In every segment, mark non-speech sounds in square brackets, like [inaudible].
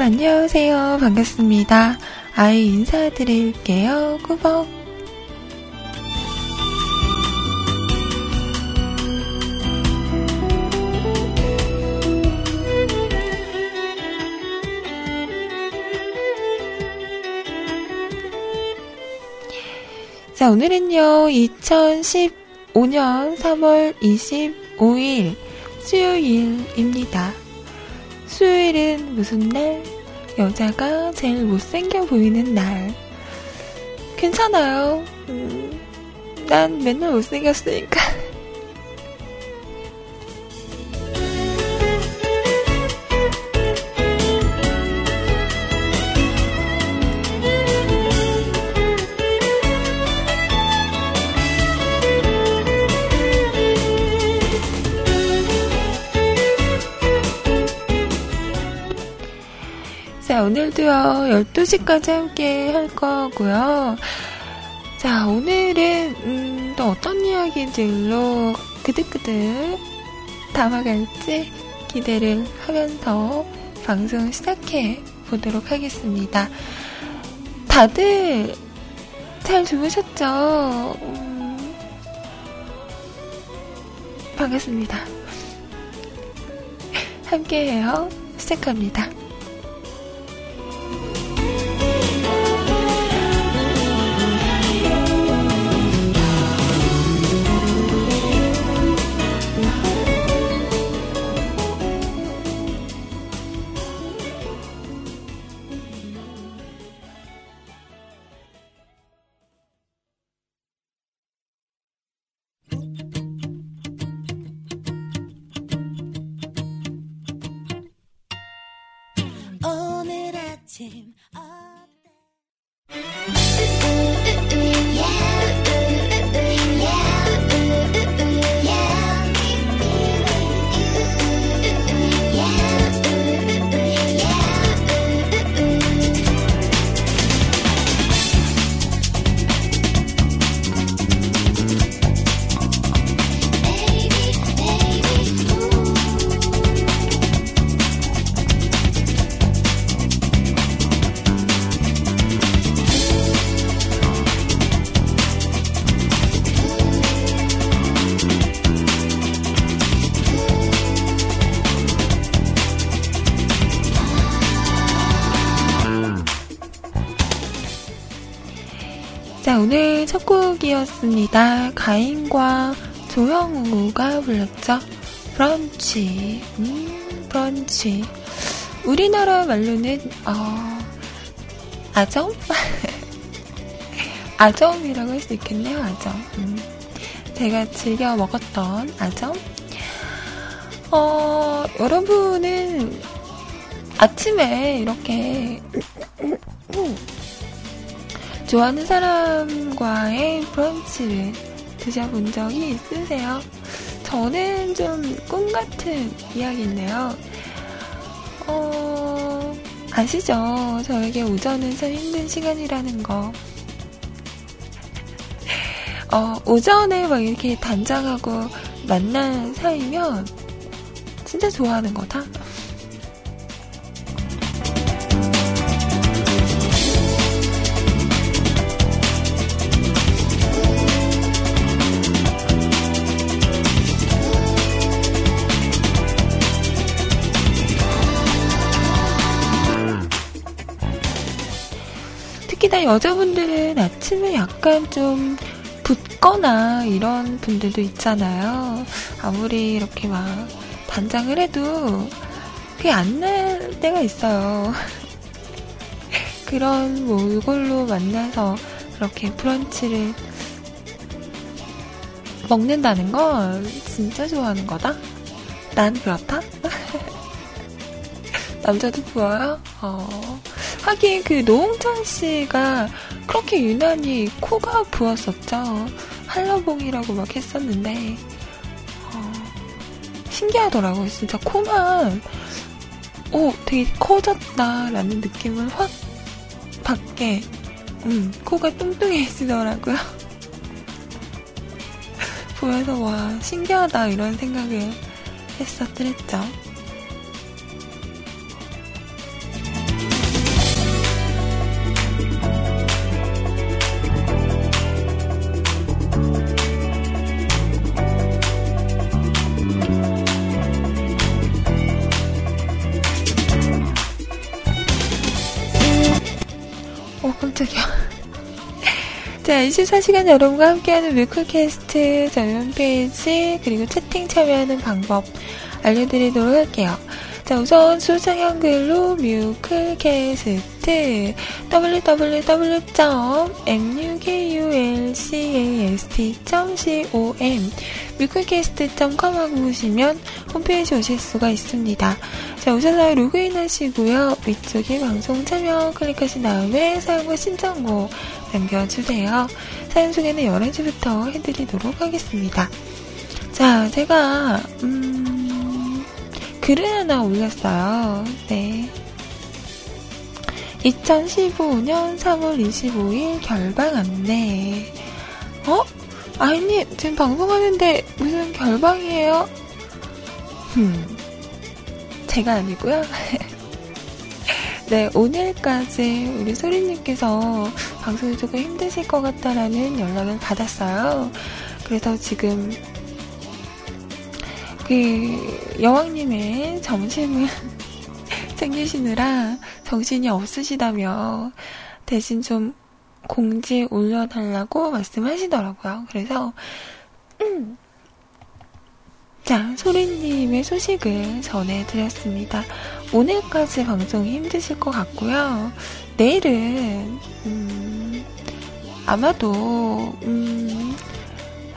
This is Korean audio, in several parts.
안녕하세요. 반갑습니다. 아이 인사드릴게요. 꾸벅. 자, 오늘은요, 2015년 3월 25일 수요일입니다. 수요일은 무슨 날? 여자가 제일 못생겨 보이는 날. 괜찮아요. 음, 난 맨날 못생겼으니까. 자, 오늘도요, 12시까지 함께 할 거고요. 자, 오늘은, 음, 또 어떤 이야기들로 그득그득 담아갈지 기대를 하면서 방송 시작해 보도록 하겠습니다. 다들 잘 주무셨죠? 음, 반갑습니다. [laughs] 함께해요. 시작합니다. 곡이었습니다. 가인과 조영우가 불렀죠. 브런치. 음, 브런치. 우리나라 말로는, 어, 아점? [laughs] 아점이라고 할 수 있겠네요, 아점. 음, 제가 즐겨 먹었던 아점. 어, 여러분은 아침에 이렇게, 좋아하는 사람과의 브런치를 드셔본 적이 있으세요? 저는 좀 꿈 같은 이야기인데요. 어, 아시죠? 저에게 오전은 참 힘든 시간이라는 거. 어, 오전에 막 이렇게 단장하고 만난 사이면 진짜 좋아하는 거다? 여자분들은 아침에 약간 좀 붓거나 이런 분들도 있잖아요. 아무리 이렇게 막 단장을 해도 그게 안 날 때가 있어요. [laughs] 그런 뭐 이걸로 만나서 이렇게 브런치를 먹는다는 건 진짜 좋아하는 거다? 난 그렇다? [laughs] 남자도 부어요? 어. 하긴 그 노홍철 씨가 그렇게 유난히 코가 부었었죠. 한라봉이라고 막 했었는데 어, 신기하더라고요. 진짜 코만 오 되게 커졌다라는 느낌을 확 받게 음, 코가 뚱뚱해지더라고요. [laughs] 보면서 와 신기하다 이런 생각을 했었더랬죠. 24시간 여러분과 함께하는 뮤클캐스트 저희 홈페이지, 그리고 채팅 참여하는 방법 알려드리도록 할게요. 자, 우선 수상 한글로 뮤클 캐스트 www.mukulcast.com 뮤클캐스트.com 하고 오시면 홈페이지 오실 수가 있습니다. 자, 오셔서 로그인 하시고요. 위쪽에 방송 참여 클릭하신 다음에 사용과 신청곡 남겨주세요. 사연 소개는 11시부터 해드리도록 하겠습니다. 자, 제가, 음, 글을 하나 올렸어요. 네. 2015년 3월 25일 결방 안내. 어? 아이님, 지금 방송하는데 무슨 결방이에요? 음, 제가 아니고요. [laughs] 네, 오늘까지 우리 소리님께서 방송이 조금 힘드실 것 같다라는 연락을 받았어요. 그래서 지금 그 여왕님의 점심을 챙기시느라 정신이 없으시다며 대신 좀 공지 올려달라고 말씀하시더라고요. 그래서 음. 자, 소리님의 소식을 전해드렸습니다. 오늘까지 방송이 힘드실 것 같고요. 내일은 음, 아마도 음,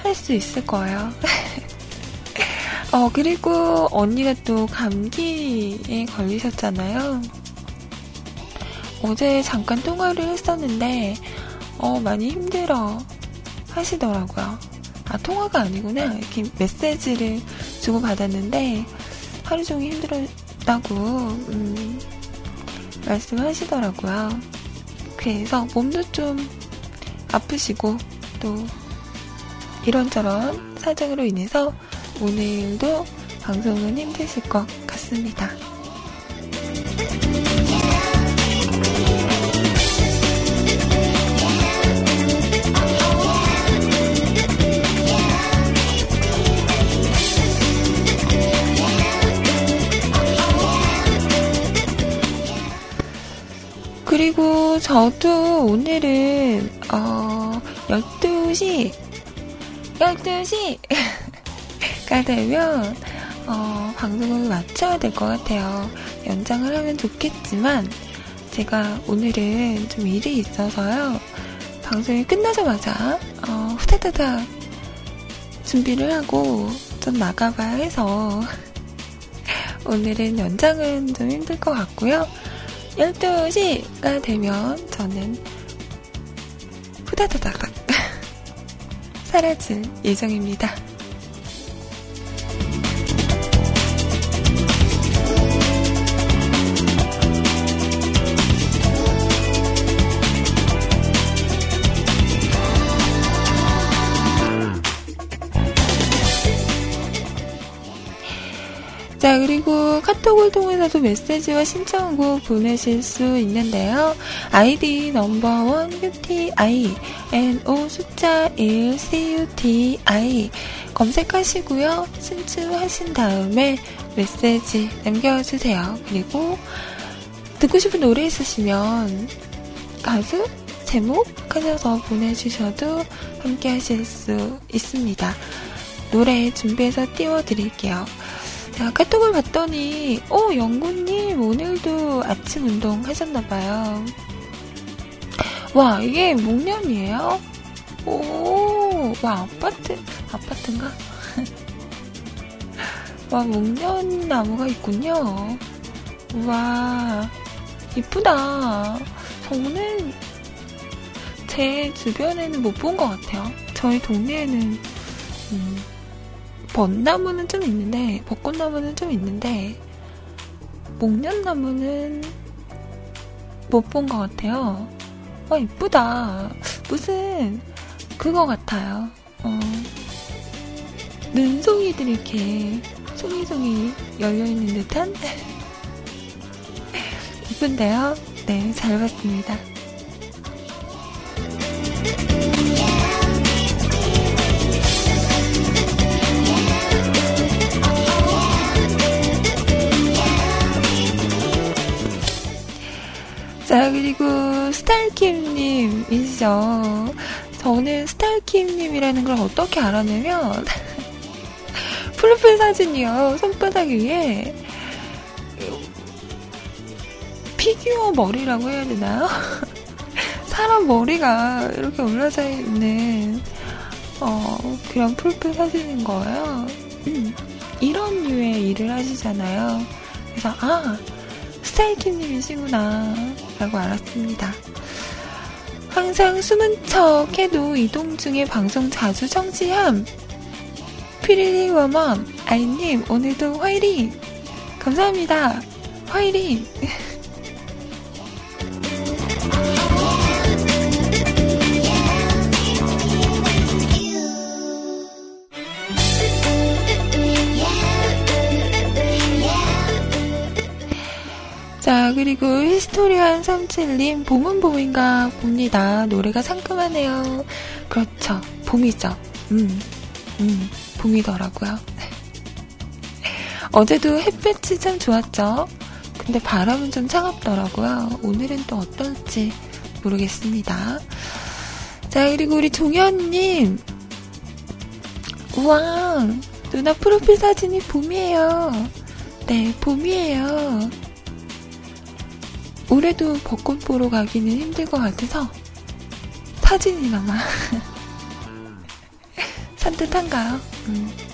할 수 있을 거예요. [laughs] 어, 그리고 언니가 또 감기에 걸리셨잖아요. 어제 잠깐 통화를 했었는데, 어, 많이 힘들어 하시더라고요. 아, 통화가 아니구나. 이렇게 메시지를 주고받았는데, 하루 종일 힘들었다고, 음, 말씀하시더라고요. 그래서 몸도 좀 아프시고, 또, 이런저런 사정으로 인해서 오늘도 방송은 힘드실 것 같습니다. 그리고 저도 오늘은 어 12시 12시 [laughs] 가 되면 어, 방송을 마쳐야 될 것 같아요. 연장을 하면 좋겠지만 제가 오늘은 좀 일이 있어서요. 방송이 끝나자마자 어, 후다다닥 준비를 하고 좀 나가봐야 해서 [laughs] 오늘은 연장은 좀 힘들 것 같고요. 12시가 되면 저는 후다다닥 [laughs] 사라질 예정입니다. 자, 그리고 카톡을 통해서도 메시지와 신청곡 보내실 수 있는데요. 아이디 넘버원 UTI, NO 숫자 1 CUTI 검색하시고요. 신청하신 다음에 메시지 남겨주세요. 그리고 듣고 싶은 노래 있으시면 가수, 제목 하셔서 보내주셔도 함께 하실 수 있습니다. 노래 준비해서 띄워드릴게요. 자, 카톡을 봤더니, 어, 영구님, 오늘도 아침 운동 하셨나봐요. 와, 이게 목련이에요? 오, 와, 아파트, 아파트인가? [laughs] 와, 목련 나무가 있군요. 와, 이쁘다. 저는 제 주변에는 못 본 것 같아요. 저희 동네에는, 음, 벚나무는 좀 있는데, 벚꽃나무는 좀 있는데, 목련나무는 못 본 것 같아요. 와, 이쁘다. 무슨, 그거 같아요. 어, 눈송이들이 이렇게 송이송이 열려있는 듯한? [laughs] 이쁜데요? 네, 잘 봤습니다. 스타일킴님이시죠. 저는 스타일킴님이라는 걸 어떻게 알았냐면, 프로필 [laughs] 사진이요. 손바닥 위에 피규어 머리라고 해야 되나요? [laughs] 사람 머리가 이렇게 올라져 있는 어, 그런 프로필 사진인 거예요. 음, 이런 류의 일을 하시잖아요. 그래서 아 스타일킴님이시구나 라고 알았습니다. 항상 숨은 척 해도 이동 중에 방송 자주 청취함. 피리리 워먼 아이님 오늘도 화이팅 감사합니다. 화이팅 [laughs] 자, 그리고 히스토리한 37님, 봄은 봄인가 봅니다. 노래가 상큼하네요. 그렇죠. 봄이죠. 음, 음, 봄이더라고요. [laughs] 어제도 햇볕이 참 좋았죠? 근데 바람은 좀 차갑더라고요. 오늘은 또 어떨지 모르겠습니다. 자, 그리고 우리 종현님. 우와, 누나 프로필 사진이 봄이에요. 네, 봄이에요. 올해도 벚꽃 보러 가기는 힘들 것 같아서 사진이나마 [laughs] 산뜻한가요? 음.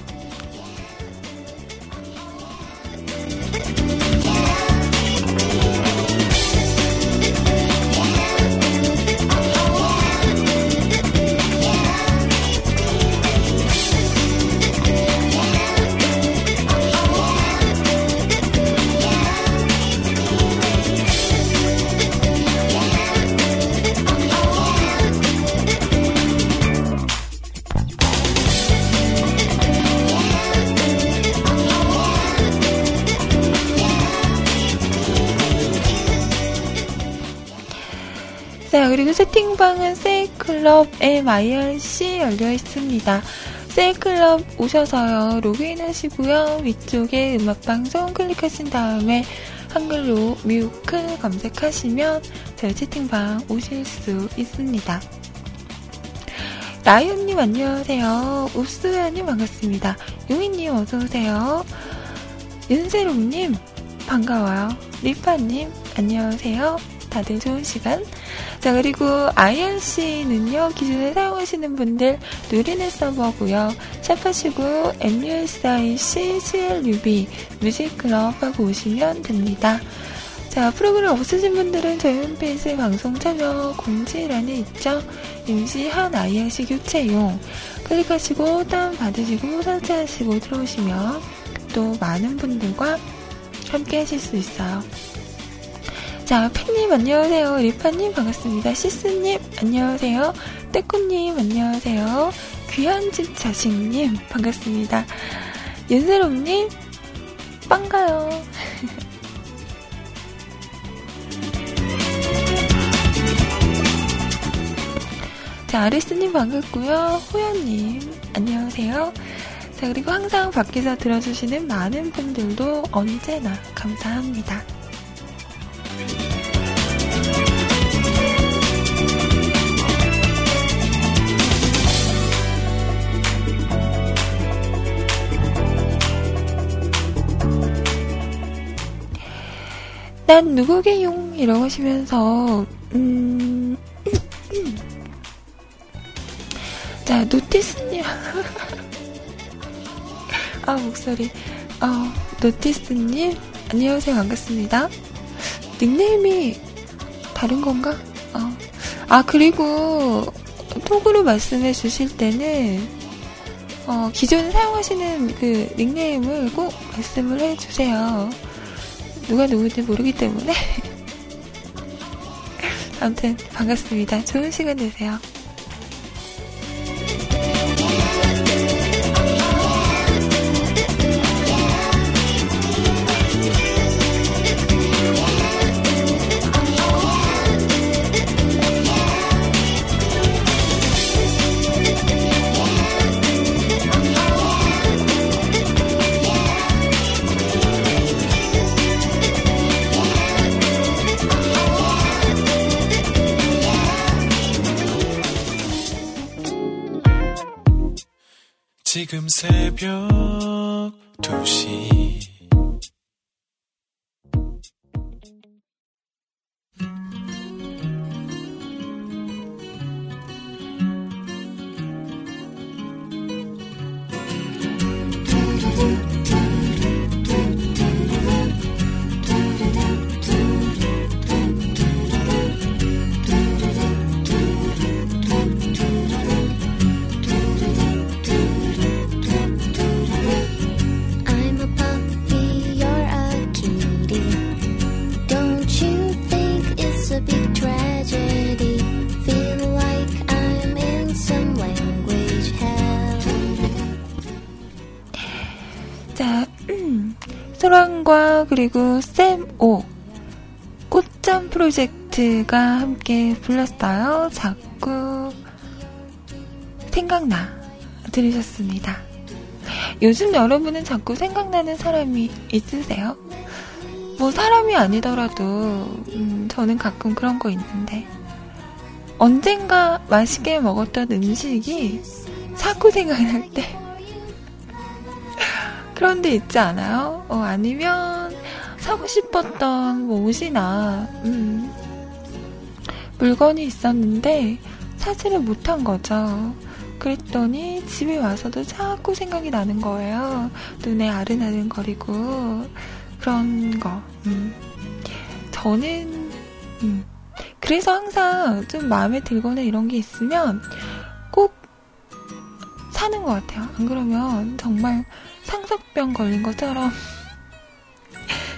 세이클럽 MIRC 열려 있습니다. 세이클럽 오셔서요, 로그인 하시고요, 위쪽에 음악방송 클릭하신 다음에 한글로 뮤크 검색하시면 저희 채팅방 오실 수 있습니다. 라이온님 안녕하세요. 읍스야님 반갑습니다. 용인님 어서오세요. 윤세롱님 반가워요. 리파님 안녕하세요. 다들 좋은 시간 자, 그리고 IRC는요, 기존에 사용하시는 분들 누리넷 서버고요 샵하시고 MUSIC CLUB 뮤직클럽 하고 오시면 됩니다. 자, 프로그램 없으신 분들은 저희 홈페이지 방송 참여 공지란에 있죠. 임시한 IRC 교체용 클릭하시고 다운받으시고 설치하시고 들어오시면 또 많은 분들과 함께 하실 수 있어요. 자, 팬님 안녕하세요. 리파님 반갑습니다. 시스님 안녕하세요. 떼꾸님 안녕하세요. 귀한 집 자식님 반갑습니다. 윤세롬님 빵가요. [laughs] 자, 아리스님 반갑고요. 호연님 안녕하세요. 자, 그리고 항상 밖에서 들어주시는 많은 분들도 언제나 감사합니다. 난 누구게용? 이라고 하시면서, 음, 자, 노티스님. [laughs] 아, 목소리. 어, 노티스님. 안녕하세요. 반갑습니다. 닉네임이 다른 건가? 어. 아, 그리고 톡으로 말씀해 주실 때는, 어, 기존에 사용하시는 그 닉네임을 꼭 말씀을 해 주세요. 누가 누구인지 모르기 때문에. [laughs] 아무튼 반갑습니다. 좋은 시간 되세요. 프로젝트가 함께 불렀어요. 자꾸 생각나 들으셨습니다. 요즘 여러분은 자꾸 생각나는 사람이 있으세요? 뭐 사람이 아니더라도 음, 저는 가끔 그런 거 있는데 언젠가 맛있게 먹었던 음식이 자꾸 생각날 때 [laughs] 그런 데 있지 않아요? 어, 아니면 사고 싶었던 뭐 옷이나 음, 물건이 있었는데 사지를 못한 거죠. 그랬더니 집에 와서도 자꾸 생각이 나는 거예요. 눈에 아른아른 거리고 그런 거. 음. 저는 음. 그래서 항상 좀 마음에 들거나 이런 게 있으면 꼭 사는 것 같아요. 안 그러면 정말 상석병 걸린 것처럼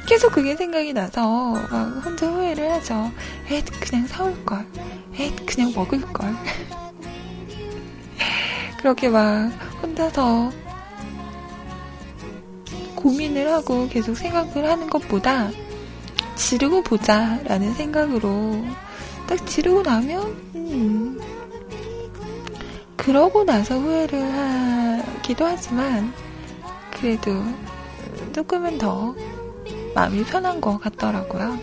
계속 그게 생각이 나서 막 혼자 후회를 하죠. 에 그냥 사올 걸. 에 그냥 먹을 걸. [laughs] 그렇게 막 혼자서 고민을 하고 계속 생각을 하는 것보다 지르고 보자라는 생각으로 딱 지르고 나면 음, 그러고 나서 후회를 하기도 하지만 그래도 조금은 더 마음이 편한 것 같더라고요.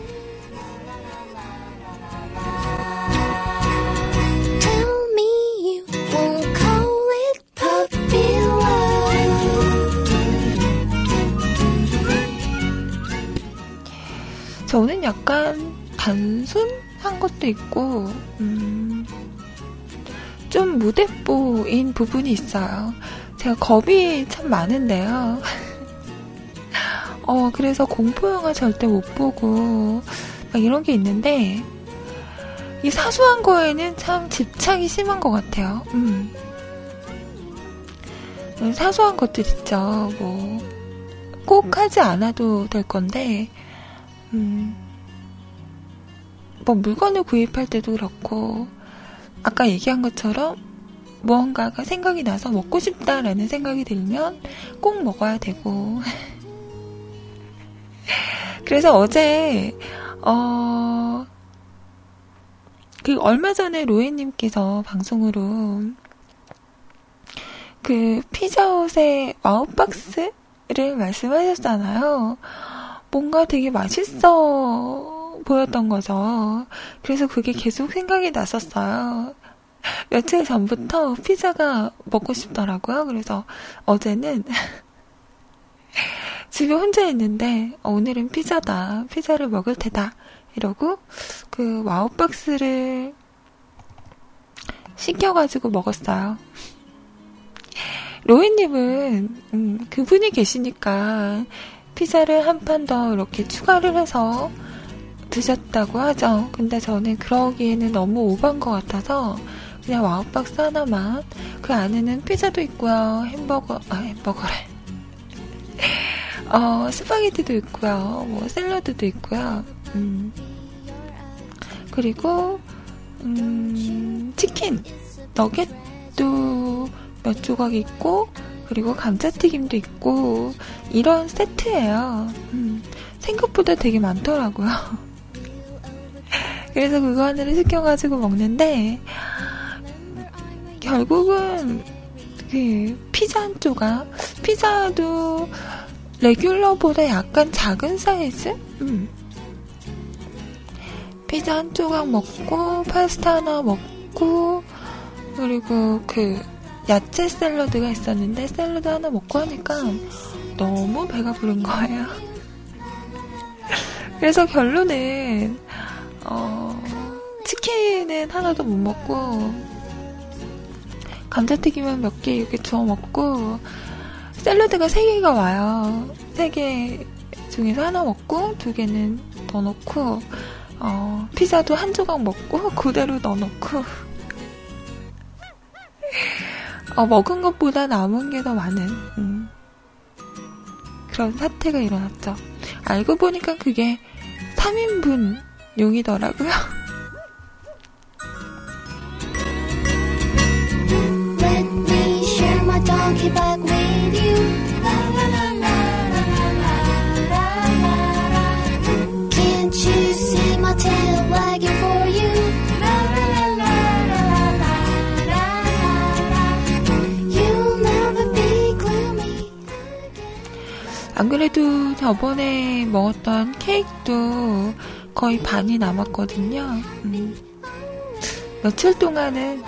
저는 약간 단순한 것도 있고, 음, 좀 무대뽀인 부분이 있어요. 제가 겁이 참 많은데요. [laughs] 어, 그래서 공포영화 절대 못 보고, 막 이런 게 있는데, 이 사소한 거에는 참 집착이 심한 것 같아요. 음. 음, 사소한 것들 있죠. 뭐, 꼭 하지 않아도 될 건데, 음, 뭐 물건을 구입할 때도 그렇고, 아까 얘기한 것처럼 무언가가 생각이 나서 먹고 싶다라는 생각이 들면 꼭 먹어야 되고. [laughs] 그래서 어제, 어, 그 얼마 전에 로에님께서 방송으로 그 피자헛의 와우박스를 말씀하셨잖아요. 뭔가 되게 맛있어 보였던 거죠. 그래서 그게 계속 생각이 났었어요. 며칠 전부터 피자가 먹고 싶더라고요. 그래서 어제는 [laughs] 집에 혼자 있는데 어, 오늘은 피자다. 피자를 먹을 테다. 이러고 그 와우박스를 시켜가지고 먹었어요. 로이님은 음, 그분이 계시니까 피자를 한 판 더 이렇게 추가를 해서 드셨다고 하죠. 근데 저는 그러기에는 너무 오버한 것 같아서 그냥 와우박스 하나만 그 안에는 피자도 있고요. 햄버거 아 햄버거래. 어 스파게티도 있고요. 뭐 샐러드도 있고요. 음. 그리고 음, 치킨 너겟도 몇 조각 있고 그리고 감자튀김도 있고 이런 세트예요. 음, 생각보다 되게 많더라고요. [laughs] 그래서 그거 하나를 시켜가지고 먹는데 결국은 그 피자 한 조각 피자도 레귤러보다 약간 작은 사이즈? 음. 피자 한 조각 먹고 파스타 하나 먹고 그리고 그 야채 샐러드가 있었는데 샐러드 하나 먹고 하니까 너무 배가 부른 거예요. [laughs] 그래서 결론은 어, 치킨은 하나도 못 먹고 감자튀김은 몇 개 이렇게 주워 먹고 샐러드가 세 개가 와요. 세개 중에서 하나 먹고 두 개는 더 넣고 어, 피자도 한 조각 먹고 [laughs] 그대로 넣어놓고 [laughs] 어, 먹은 것보다 남은 게 더 많은 음, 그런 사태가 일어났죠. 알고 보니까 그게 3인분 용이더라고요. [laughs] 안 그래도 저번에 먹었던 케이크도 거의 반이 남았거든요. 음, 며칠 동안은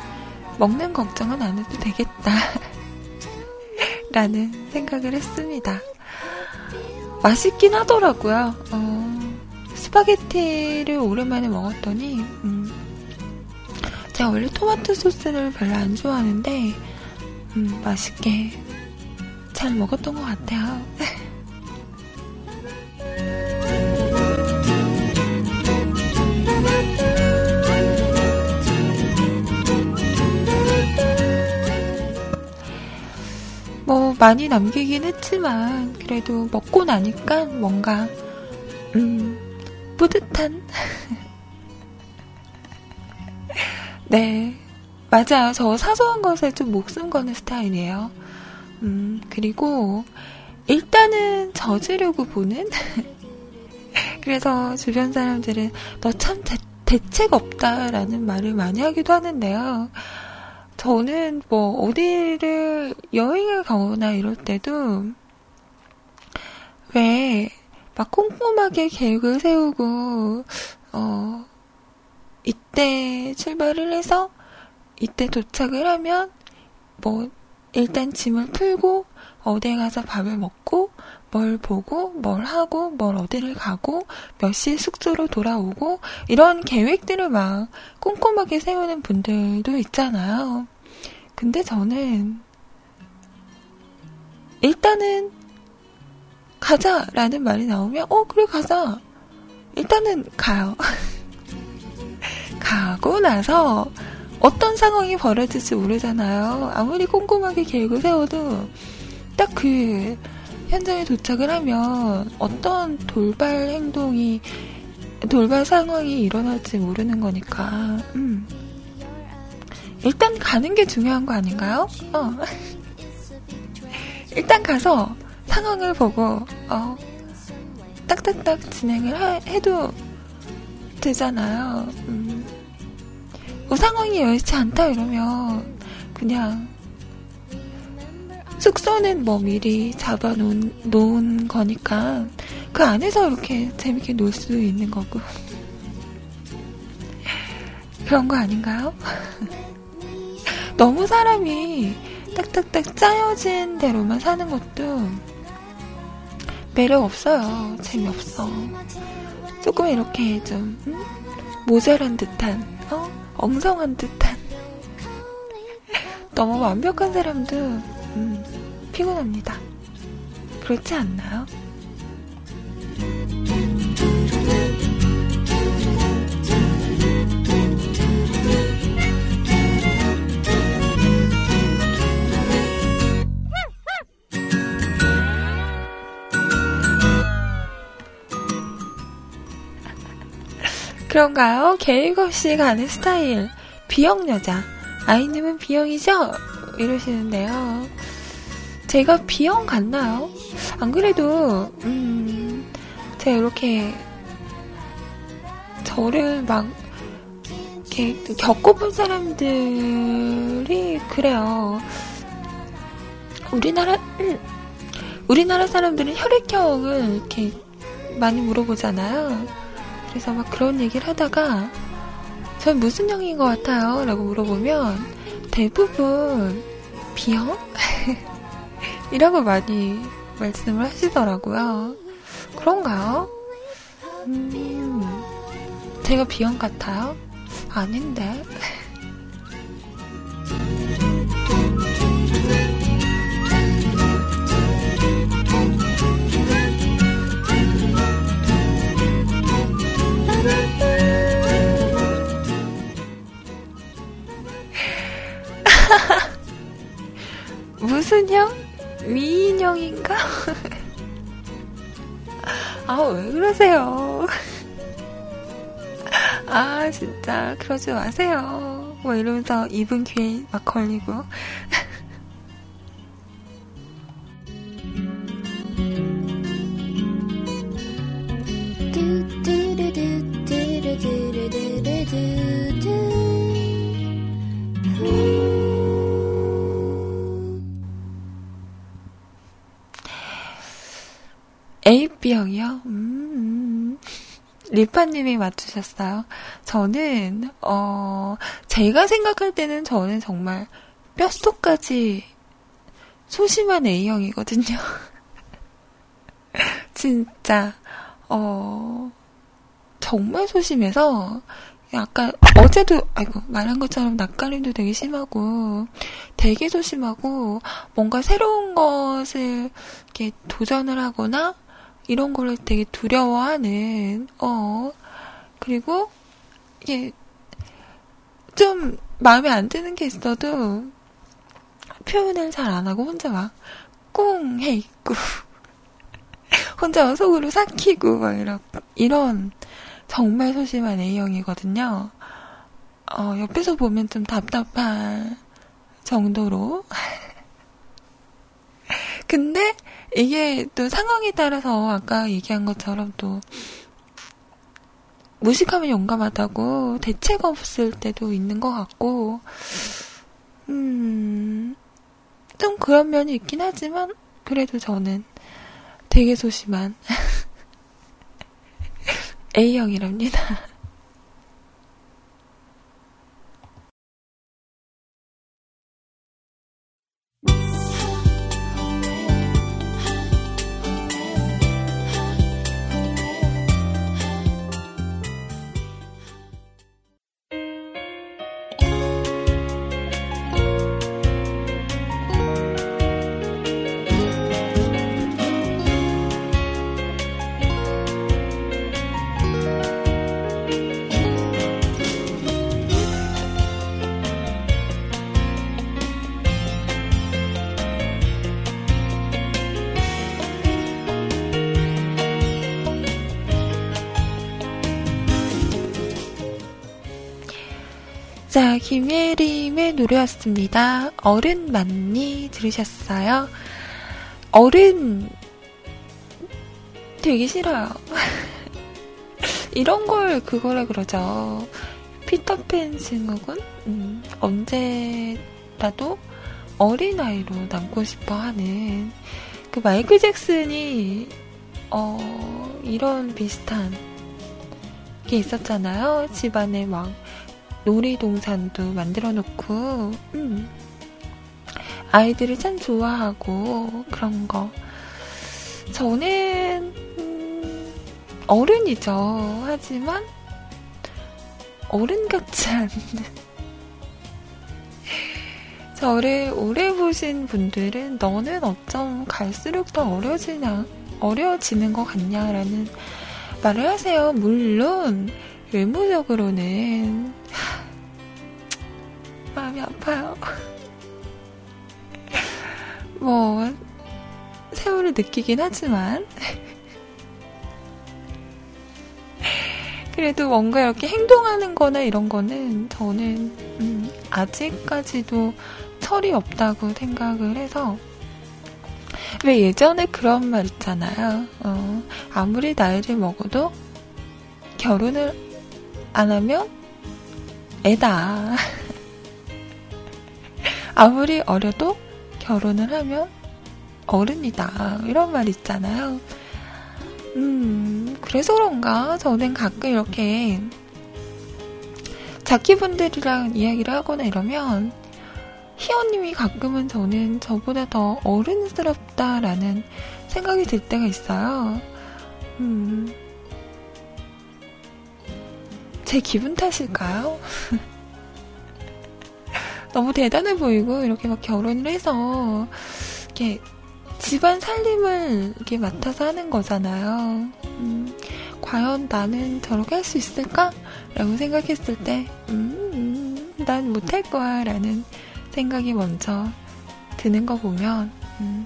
먹는 걱정은 안 해도 되겠다. 라는 생각을 했습니다. 맛있긴 하더라고요. 어, 스파게티를 오랜만에 먹었더니, 음, 제가 원래 토마토 소스를 별로 안 좋아하는데, 음, 맛있게 잘 먹었던 것 같아요. [laughs] 많이 남기긴 했지만 그래도 먹고 나니까 뭔가 음 뿌듯한? [laughs] 네 맞아요 저 사소한 것에 좀 목숨 거는 스타일이에요. 음 그리고 일단은 져주려고 보는? [laughs] 그래서 주변 사람들은 너 참 대책 없다라는 말을 많이 하기도 하는데요 저는 뭐 어디를 여행을 가거나 이럴 때도 왜 막 꼼꼼하게 계획을 세우고 어 이때 출발을 해서 이때 도착을 하면 뭐 일단 짐을 풀고 어디에 가서 밥을 먹고 뭘 보고 뭘 하고 뭘 어디를 가고 몇 시에 숙소로 돌아오고 이런 계획들을 막 꼼꼼하게 세우는 분들도 있잖아요. 근데 저는 일단은 가자라는 말이 나오면 어 그래 가자. 일단은 가요. [laughs] 가고 나서 어떤 상황이 벌어질지 모르잖아요. 아무리 꼼꼼하게 계획을 세워도 딱 그 현장에 도착을 하면 어떤 돌발 행동이 돌발 상황이 일어날지 모르는 거니까. 음. 일단 가는 게 중요한 거 아닌가요? 어. [laughs] 일단 가서 상황을 보고 어, 딱딱딱 진행을 하- 해도 되잖아요. 음. 뭐 상황이 여의치 않다 이러면 그냥 숙소는 뭐 미리 잡아놓은 놓은 거니까 그 안에서 이렇게 재밌게 놀 수 있는 거고 [laughs] 그런 거 아닌가요? [laughs] 너무 사람이 딱딱딱 짜여진 대로만 사는 것도 매력 없어요. 재미없어. 조금 이렇게 좀 음? 모자란 듯한, 어? 엉성한 듯한. [laughs] 너무 완벽한 사람도 음, 피곤합니다. 그렇지 않나요? 그런가요? 계획 없이 가는 스타일. B형 여자. 아이님은 B형이죠? 이러시는데요. 제가 B형 같나요? 안 그래도, 음, 제가 이렇게, 저를 막, 이렇게 겪어본 사람들이 그래요. 우리나라, 음, 우리나라 사람들은 혈액형을 이렇게 많이 물어보잖아요. 그래서 막 그런 얘기를 하다가 전 무슨 형인 것 같아요? 라고 물어보면 대부분 비형? [laughs] 이라고 많이 말씀을 하시더라고요. 그런가요? 음, 제가 비형 같아요? 아닌데. [laughs] 무슨 형? 미인형인가? [laughs] 아, 왜 그러세요? [laughs] 아, 진짜, 그러지 마세요. 뭐 이러면서 입은 귀에 막 걸리고. [laughs] AB형이요? 음, 리파님이 맞추셨어요. 저는, 어, 제가 생각할 때는 저는 정말 뼛속까지 소심한 A형이거든요. [laughs] 진짜, 어, 정말 소심해서, 약간, 어제도, 아이고, 말한 것처럼 낯가림도 되게 심하고, 되게 소심하고, 뭔가 새로운 것을 이렇게 도전을 하거나, 이런 거를 되게 두려워하는, 어, 그리고, 이게, 좀 마음에 안 드는 게 있어도 표현을 잘 안 하고 혼자 막꿍해 있고, [laughs] 혼자 막 속으로 삭히고, 막 이런, 이런 정말 소심한 A형이거든요. 어, 옆에서 보면 좀 답답할 정도로. [laughs] 근데 이게 또 상황에 따라서 아까 얘기한 것처럼 또 무식하면 용감하다고 대책 없을 때도 있는 것 같고, 음, 좀 그런 면이 있긴 하지만, 그래도 저는 되게 소심한 [laughs] A형이랍니다. 자, 김예림의 노래였습니다. 어른 맞니 들으셨어요? 어른 되게 싫어요. [laughs] 이런 걸 그거라 그러죠. 피터팬 증후군? 음, 언제라도 어린아이로 남고 싶어 하는 그 마이클 잭슨이 어, 이런 비슷한 게 있었잖아요. 집안에 막 놀이동산도 만들어 놓고, 음, 아이들을 참 좋아하고, 그런 거. 저는, 음, 어른이죠. 하지만, 어른 같지 않는. 저를 [laughs] 오래 보신 분들은 너는 어쩜 갈수록 더 어려지나, 어려지는 것 같냐라는 말을 하세요. 물론, 외모적으로는 마음이 아파요. 뭐 세월을 느끼긴 하지만 그래도 뭔가 이렇게 행동하는 거나 이런 거는 저는 음, 아직까지도 철이 없다고 생각을 해서 왜 예전에 그런 말 있잖아요. 어, 아무리 나이를 먹어도 결혼을 안 하면 애다. 아무리 어려도 결혼을 하면 어른이다. 이런 말 있잖아요. 음, 그래서 그런가? 저는 가끔 이렇게 자기분들이랑 이야기를 하거나 이러면 희원님이 가끔은 저는 저보다 더 어른스럽다라는 생각이 들 때가 있어요. 음, 제 기분 탓일까요? [laughs] 너무 대단해 보이고 이렇게 막 결혼을 해서 이렇게 집안 살림을 이렇게 맡아서 하는 거잖아요. 음, 과연 나는 저렇게 할 수 있을까? 라고 생각했을 때, 음, 음, 난 못할 거야. 라는 생각이 먼저 드는 거 보면, 음,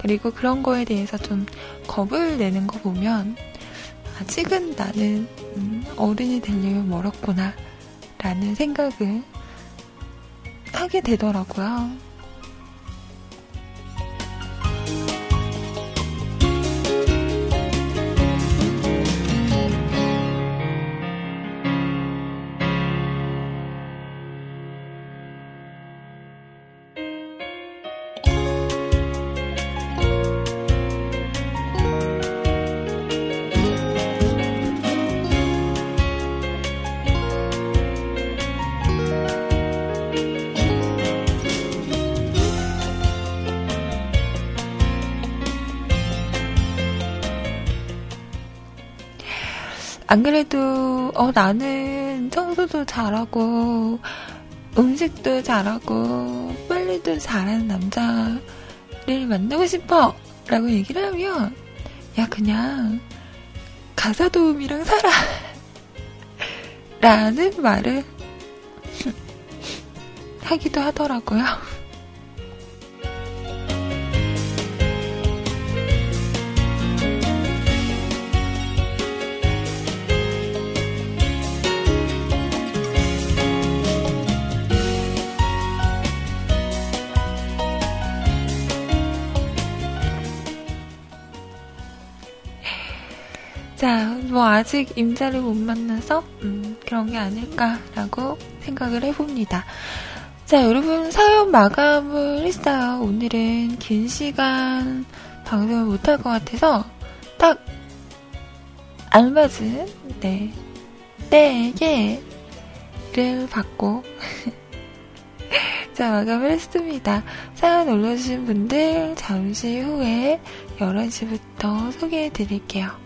그리고 그런 거에 대해서 좀 겁을 내는 거 보면, 아직은 나는 음, 어른이 되려면 멀었구나. 라는 생각을 하게 되더라고요. 안 그래도 어 나는 청소도 잘하고 음식도 잘하고 빨리도 잘하는 남자를 만나고 싶어 라고 얘기를 하면 야 그냥 가사 도우미랑 살아 [laughs] 라는 말을 [laughs] 하기도 하더라고요. 뭐 아직 임자를 못 만나서 음, 그런 게 아닐까라고 생각을 해봅니다. 자, 여러분 사연 마감을 했어요. 오늘은 긴 시간 방송을 못 할 것 같아서 딱 알맞은 네, 네 개를 받고 [laughs] 자, 마감을 했습니다. 사연 올려주신 분들 잠시 후에 11시부터 소개해 드릴게요.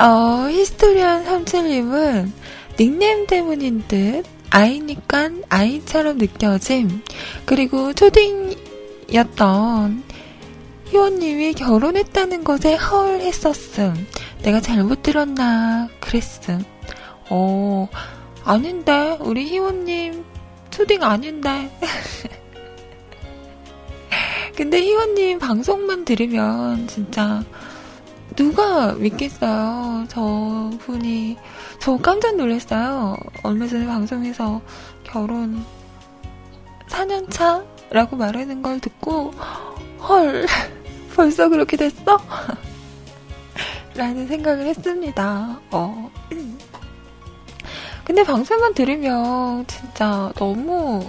어, 히스토리안 37님은 닉네임 때문인 듯 아이니까 아이처럼 느껴짐. 그리고 초딩이었던 희원님이 결혼했다는 것에 헐 했었음. 내가 잘못 들었나 그랬음. 어, 아닌데. 우리 희원님 초딩 아닌데. [laughs] 근데 희원님 방송만 들으면 진짜 누가 믿겠어요. 저 분이 저 깜짝 놀랐어요. 얼마 전에 방송에서 결혼 4년 차 라고 말하는 걸 듣고 헐 [laughs] 벌써 그렇게 됐어? [laughs] 라는 생각을 했습니다. 어. [clears throat] 근데 방송만 들으면 진짜 너무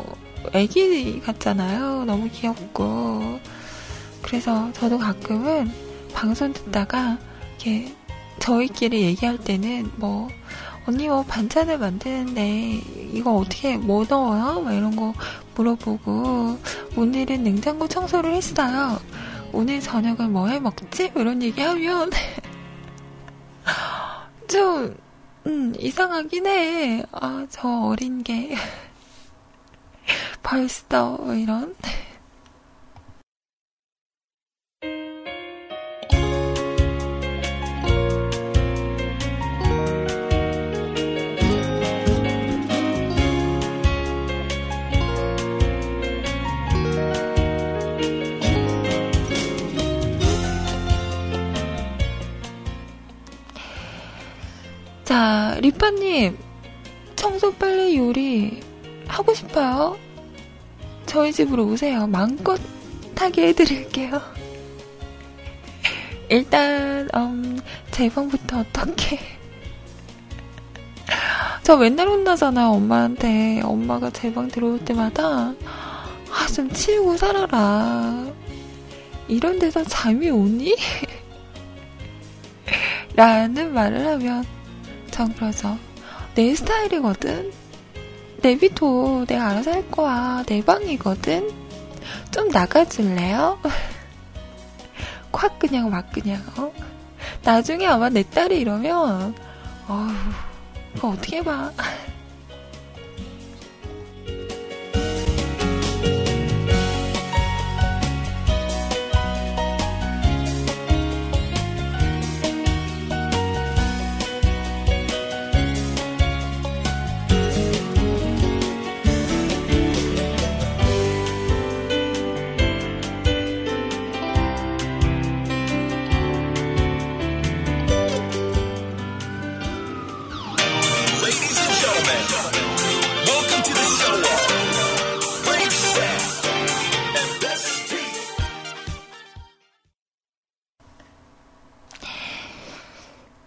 애기 같잖아요. 너무 귀엽고. 그래서 저도 가끔은 방송 듣다가 이렇게 저희끼리 얘기할 때는 뭐 언니 뭐 반찬을 만드는데 이거 어떻게 뭐 넣어요? 막 이런 거 물어보고 오늘은 냉장고 청소를 했어요. 오늘 저녁은 뭐 해 먹지? 이런 얘기하면 [laughs] 좀 음, 이상하긴 해. 아, 저 어린 게 [laughs] 벌써 이런 자, 리파님, 청소 빨래 요리 하고 싶어요? 저희 집으로 오세요. 마음껏 하게 해드릴게요. [laughs] 일단, 음, 제방부터 어떻게. [laughs] 저 맨날 혼나잖아, 엄마한테. 엄마가 제방 들어올 때마다, 아, 좀 치우고 살아라. 이런 데서 잠이 오니? [laughs] 라는 말을 하면, 전 그러죠. 내 스타일이거든? 내비토 내가 알아서 할 거야. 내 방이거든? 좀 나가줄래요? [laughs] 콱 그냥 막 그냥, 어? 나중에 아마 내 딸이 이러면, 어휴, 그거 어떻게 봐. [laughs]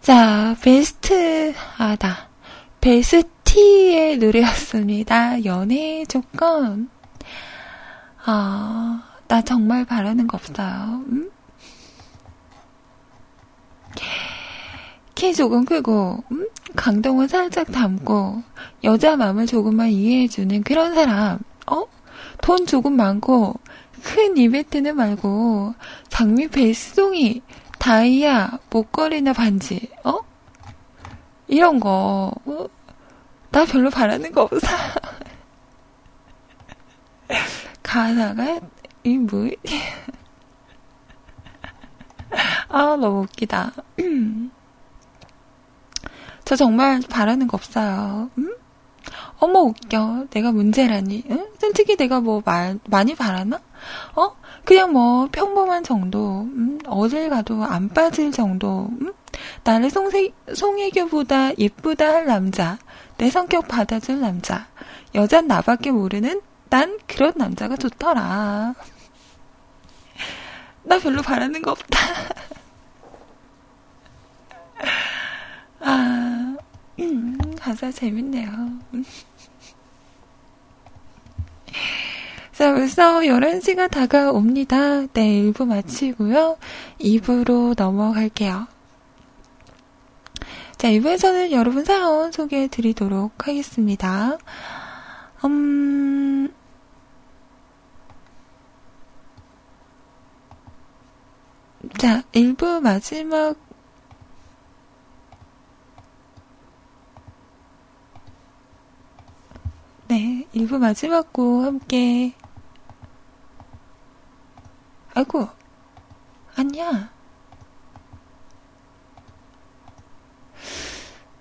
자, 베스트, 아, 나. 베스티의 노래였습니다. 연애 조건. 아, 나 정말 바라는 거 없어요. 음? 키 조금 크고, 음? 강동은 살짝 담고, 여자 마음을 조금만 이해해주는 그런 사람, 어? 돈 조금 많고, 큰 이벤트는 말고, 장미 베스송이 다이아, 목걸이나 반지, 어? 이런 거, 어? 나 별로 바라는 거 없어. [laughs] 가사가, 이 뭐, [laughs] 아, 너무 웃기다. [clears throat] 저 정말 바라는 거 없어요. 음? 어머, 웃겨. 내가 문제라니. 응? 솔직히 내가 뭐 말, 많이 바라나? 어? 그냥 뭐 평범한 정도, 음, 어딜 가도 안 빠질 정도, 음? 나를 송세, 송혜교보다 예쁘다 할 남자, 내 성격 받아줄 남자, 여잔 나밖에 모르는 난 그런 남자가 좋더라. 나 별로 바라는 거 없다. [laughs] 아, 음, 가사 재밌네요. 자, 벌써 11시가 다가옵니다. 네, 1부 마치고요. 2부로 넘어갈게요. 자, 2부에서는 여러분 사연 소개해 드리도록 하겠습니다. 음, 자, 1부 마지막 네, 1부 마지막 곡 함께 아이고, 아니야.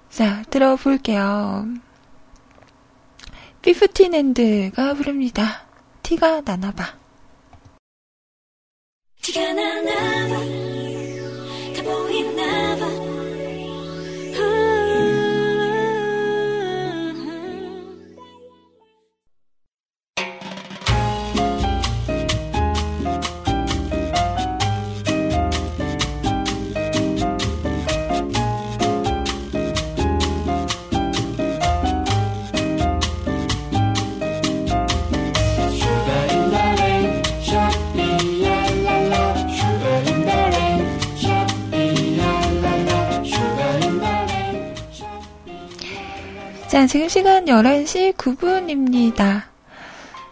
자, 들어볼게요. 피프틴앤드가 부릅니다. 티가 나나봐. 티가 나나봐 자, 지금 시간 11시 9분입니다.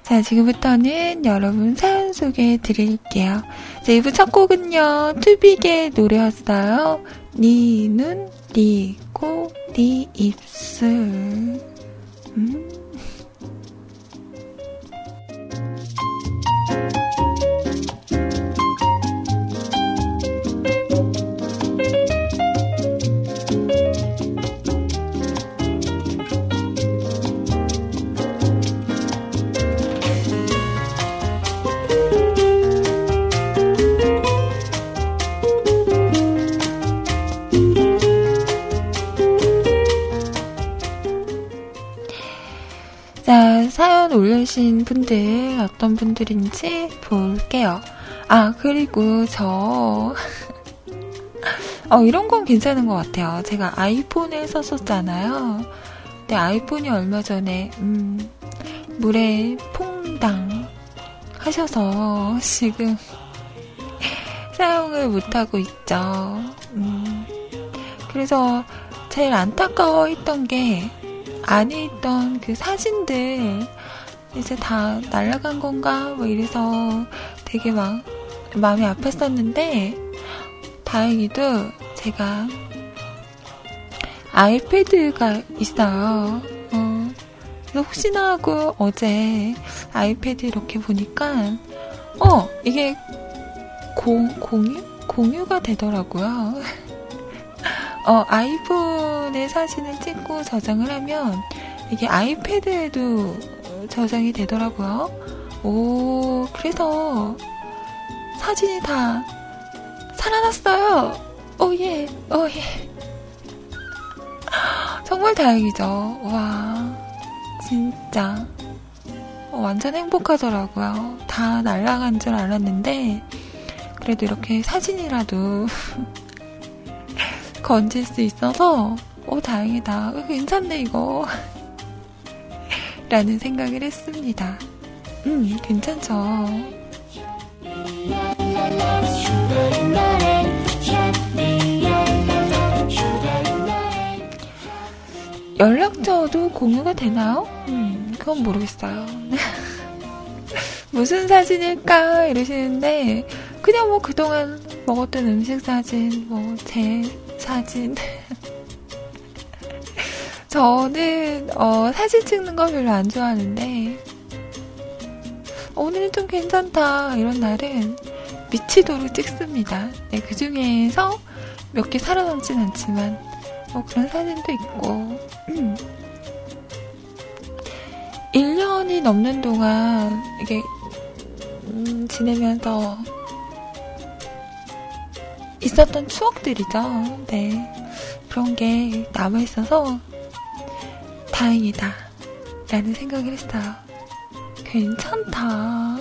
자, 지금부터는 여러분 사연 소개해 드릴게요. 자, 2부 첫 곡은요, 투빅의 노래였어요. 니 눈, 니 코, 니 입술. 음. 올려주신 분들, 어떤 분들인지 볼게요. 아, 그리고 저, [laughs] 어, 이런 건 괜찮은 것 같아요. 제가 아이폰을 썼었잖아요. 근데 아이폰이 얼마 전에, 음, 물에 퐁당 하셔서 지금 [laughs] 사용을 못하고 있죠. 음, 그래서 제일 안타까워 했던 게 안에 있던 그 사진들 이제 다 날아간 건가? 뭐 이래서 되게 막 마음이 아팠었는데 다행히도 제가 아이패드가 있어요. 어, 혹시나 하고 어제 아이패드 이렇게 보니까 어 이게 공 공유 공유가 되더라고요. [laughs] 어 아이폰에 사진을 찍고 저장을 하면 이게 아이패드에도 저장이 되더라고요. 오 그래서 사진이 다 살아났어요. 오 예 오 예. [gasps] 정말 다행이죠. 와, 진짜. 어, 완전 행복하더라고요. 다 날아간 줄 알았는데, 그래도 이렇게 사진이라도 [laughs] 건질 수 있어서, 어, 다행이다. 어, 괜찮네, 이거. 라는 생각을 했습니다. 음, 괜찮죠. 연락처도 공유가 되나요? 음, 그건 모르겠어요. [laughs] 무슨 사진일까? 이러시는데, 그냥 뭐 그동안 먹었던 음식 사진, 뭐, 제 사진. 저는, 어, 사진 찍는 거 별로 안 좋아하는데, 오늘 좀 괜찮다. 이런 날은 미치도록 찍습니다. 네, 그 중에서 몇 개 살아남진 않지만, 뭐 그런 사진도 있고, [clears throat] 1년이 넘는 동안 이게 음, 지내면서 있었던 추억들이죠. 네. 그런 게 남아있어서 다행이다. 라는 생각을 했어요. 괜찮다.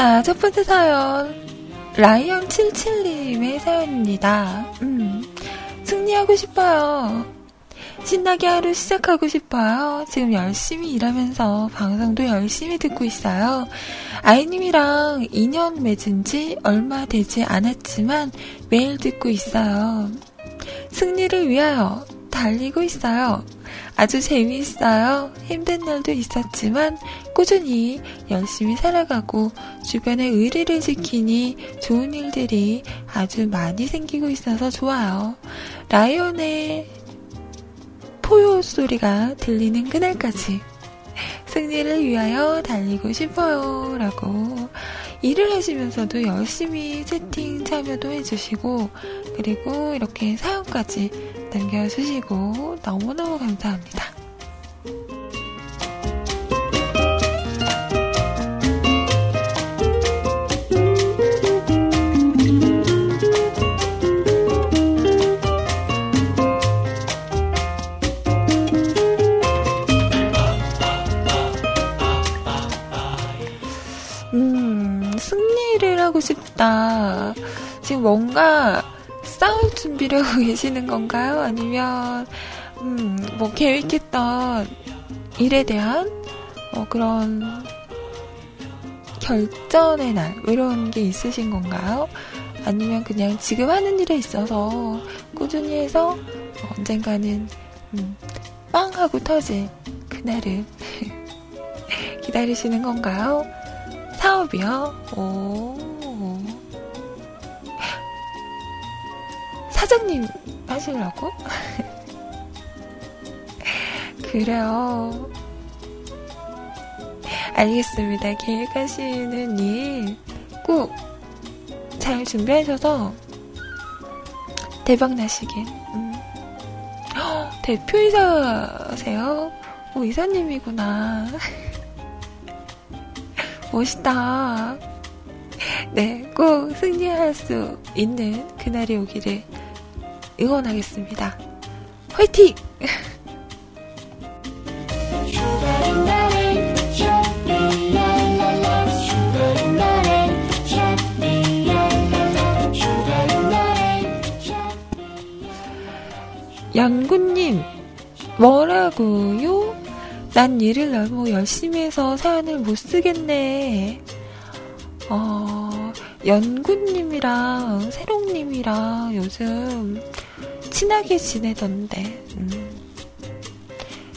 자, 첫 번째 사연. 라이언77님의 사연입니다. 음, 승리하고 싶어요. 신나게 하루 시작하고 싶어요. 지금 열심히 일하면서 방송도 열심히 듣고 있어요. 아이님이랑 2년 맺은 지 얼마 되지 않았지만 매일 듣고 있어요. 승리를 위하여 달리고 있어요. 아주 재미있어요. 힘든 날도 있었지만 꾸준히 열심히 살아가고 주변의 의리를 지키니 좋은 일들이 아주 많이 생기고 있어서 좋아요. 라이온의 포효 소리가 들리는 그날까지 승리를 위하여 달리고 싶어요. 라고 일을 하시면서도 열심히 채팅 참여도 해주시고 그리고 이렇게 사연까지 남겨주시고 너무너무 감사합니다. 음, 승리를 하고 싶다. 지금 뭔가 싸울 준비를 하고 [laughs] 계시는 건가요? 아니면, 음, 뭐 계획했던 일에 대한 어, 그런 결전의 날, 뭐 이런 게 있으신 건가요? 아니면 그냥 지금 하는 일에 있어서 꾸준히 해서 언젠가는 음, 빵 하고 터질 그날을 [laughs] 기다리시는 건가요? 사업이요? 오. 사장님 하시려고? [laughs] 그래요. 알겠습니다. 계획하시는 일 꼭 잘 준비하셔서 대박 나시길. 음. 헉, 대표이사세요? 오, 이사님이구나. [laughs] 멋있다. 네, 꼭 승리할 수 있는 그날이 오기를 응원하겠습니다. 화이팅! 양구님, 뭐라고요? 난 일을 너무 열심히 해서 사연을 못 쓰겠네. 어, 연구님이랑 세롱님이랑 요즘 친하게 지내던데, 음.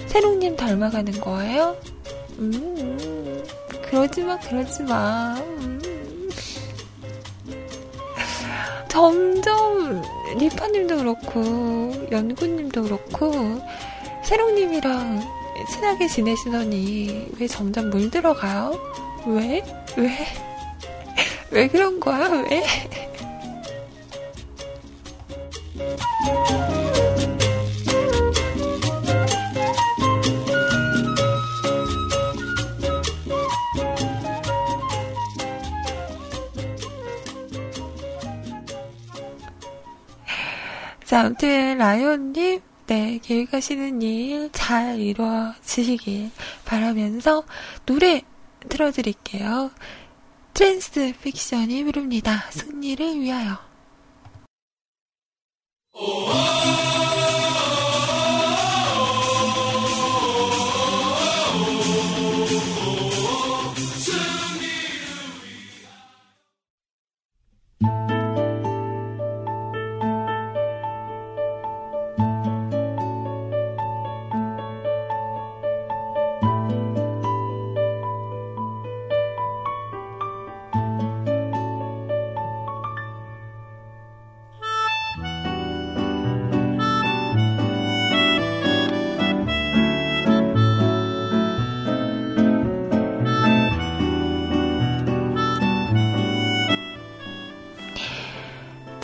세롱님 닮아가는 거예요? 음, 그러지 마, 그러지 마. 음. 점점 리파님도 그렇고 연구님도 그렇고 세롱님이랑 친하게 지내시더니 왜 점점 물들어가요? 왜? 왜? [laughs] 왜 그런 거야? 왜? 자, 아무튼 라이온님, 네, 계획하시는 일 잘 이루어지시길 바라면서 노래 틀어드릴게요. 트랜스 픽션이 부릅니다. 승리를 위하여. Oh! oh.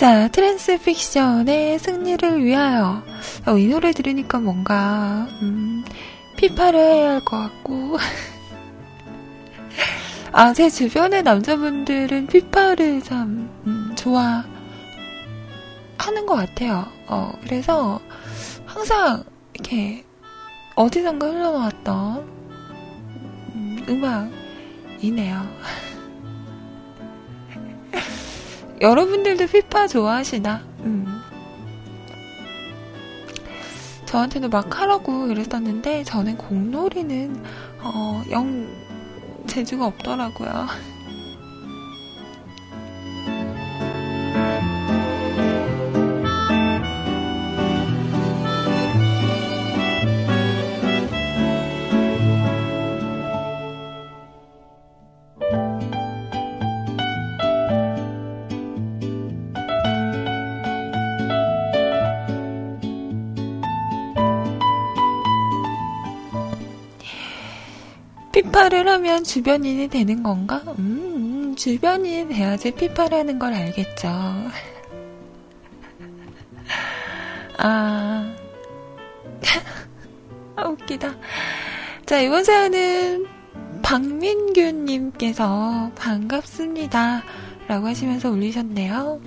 자, 트랜스 픽션의 승리를 위하여. 어, 이 노래 들으니까 뭔가, 음, 피파를 해야 할 것 같고. [laughs] 아, 제 주변의 남자분들은 피파를 참, 음, 좋아, 하는 것 같아요. 어, 그래서 항상 이렇게 어디선가 흘러나왔던, 음, 음악이네요. [laughs] 여러분들도 피파 좋아하시나? 음. 저한테도 막 하라고 그랬었는데 저는 공놀이는 어, 영 재주가 없더라고요. 피파를 하면 주변인이 되는 건가? 음, 주변인이 돼야지 피파를 하는 걸 알겠죠. [laughs] 아, [laughs] 아, 웃기다. 자, 이번 사연은 박민규님께서 반갑습니다. 라고 하시면서 올리셨네요.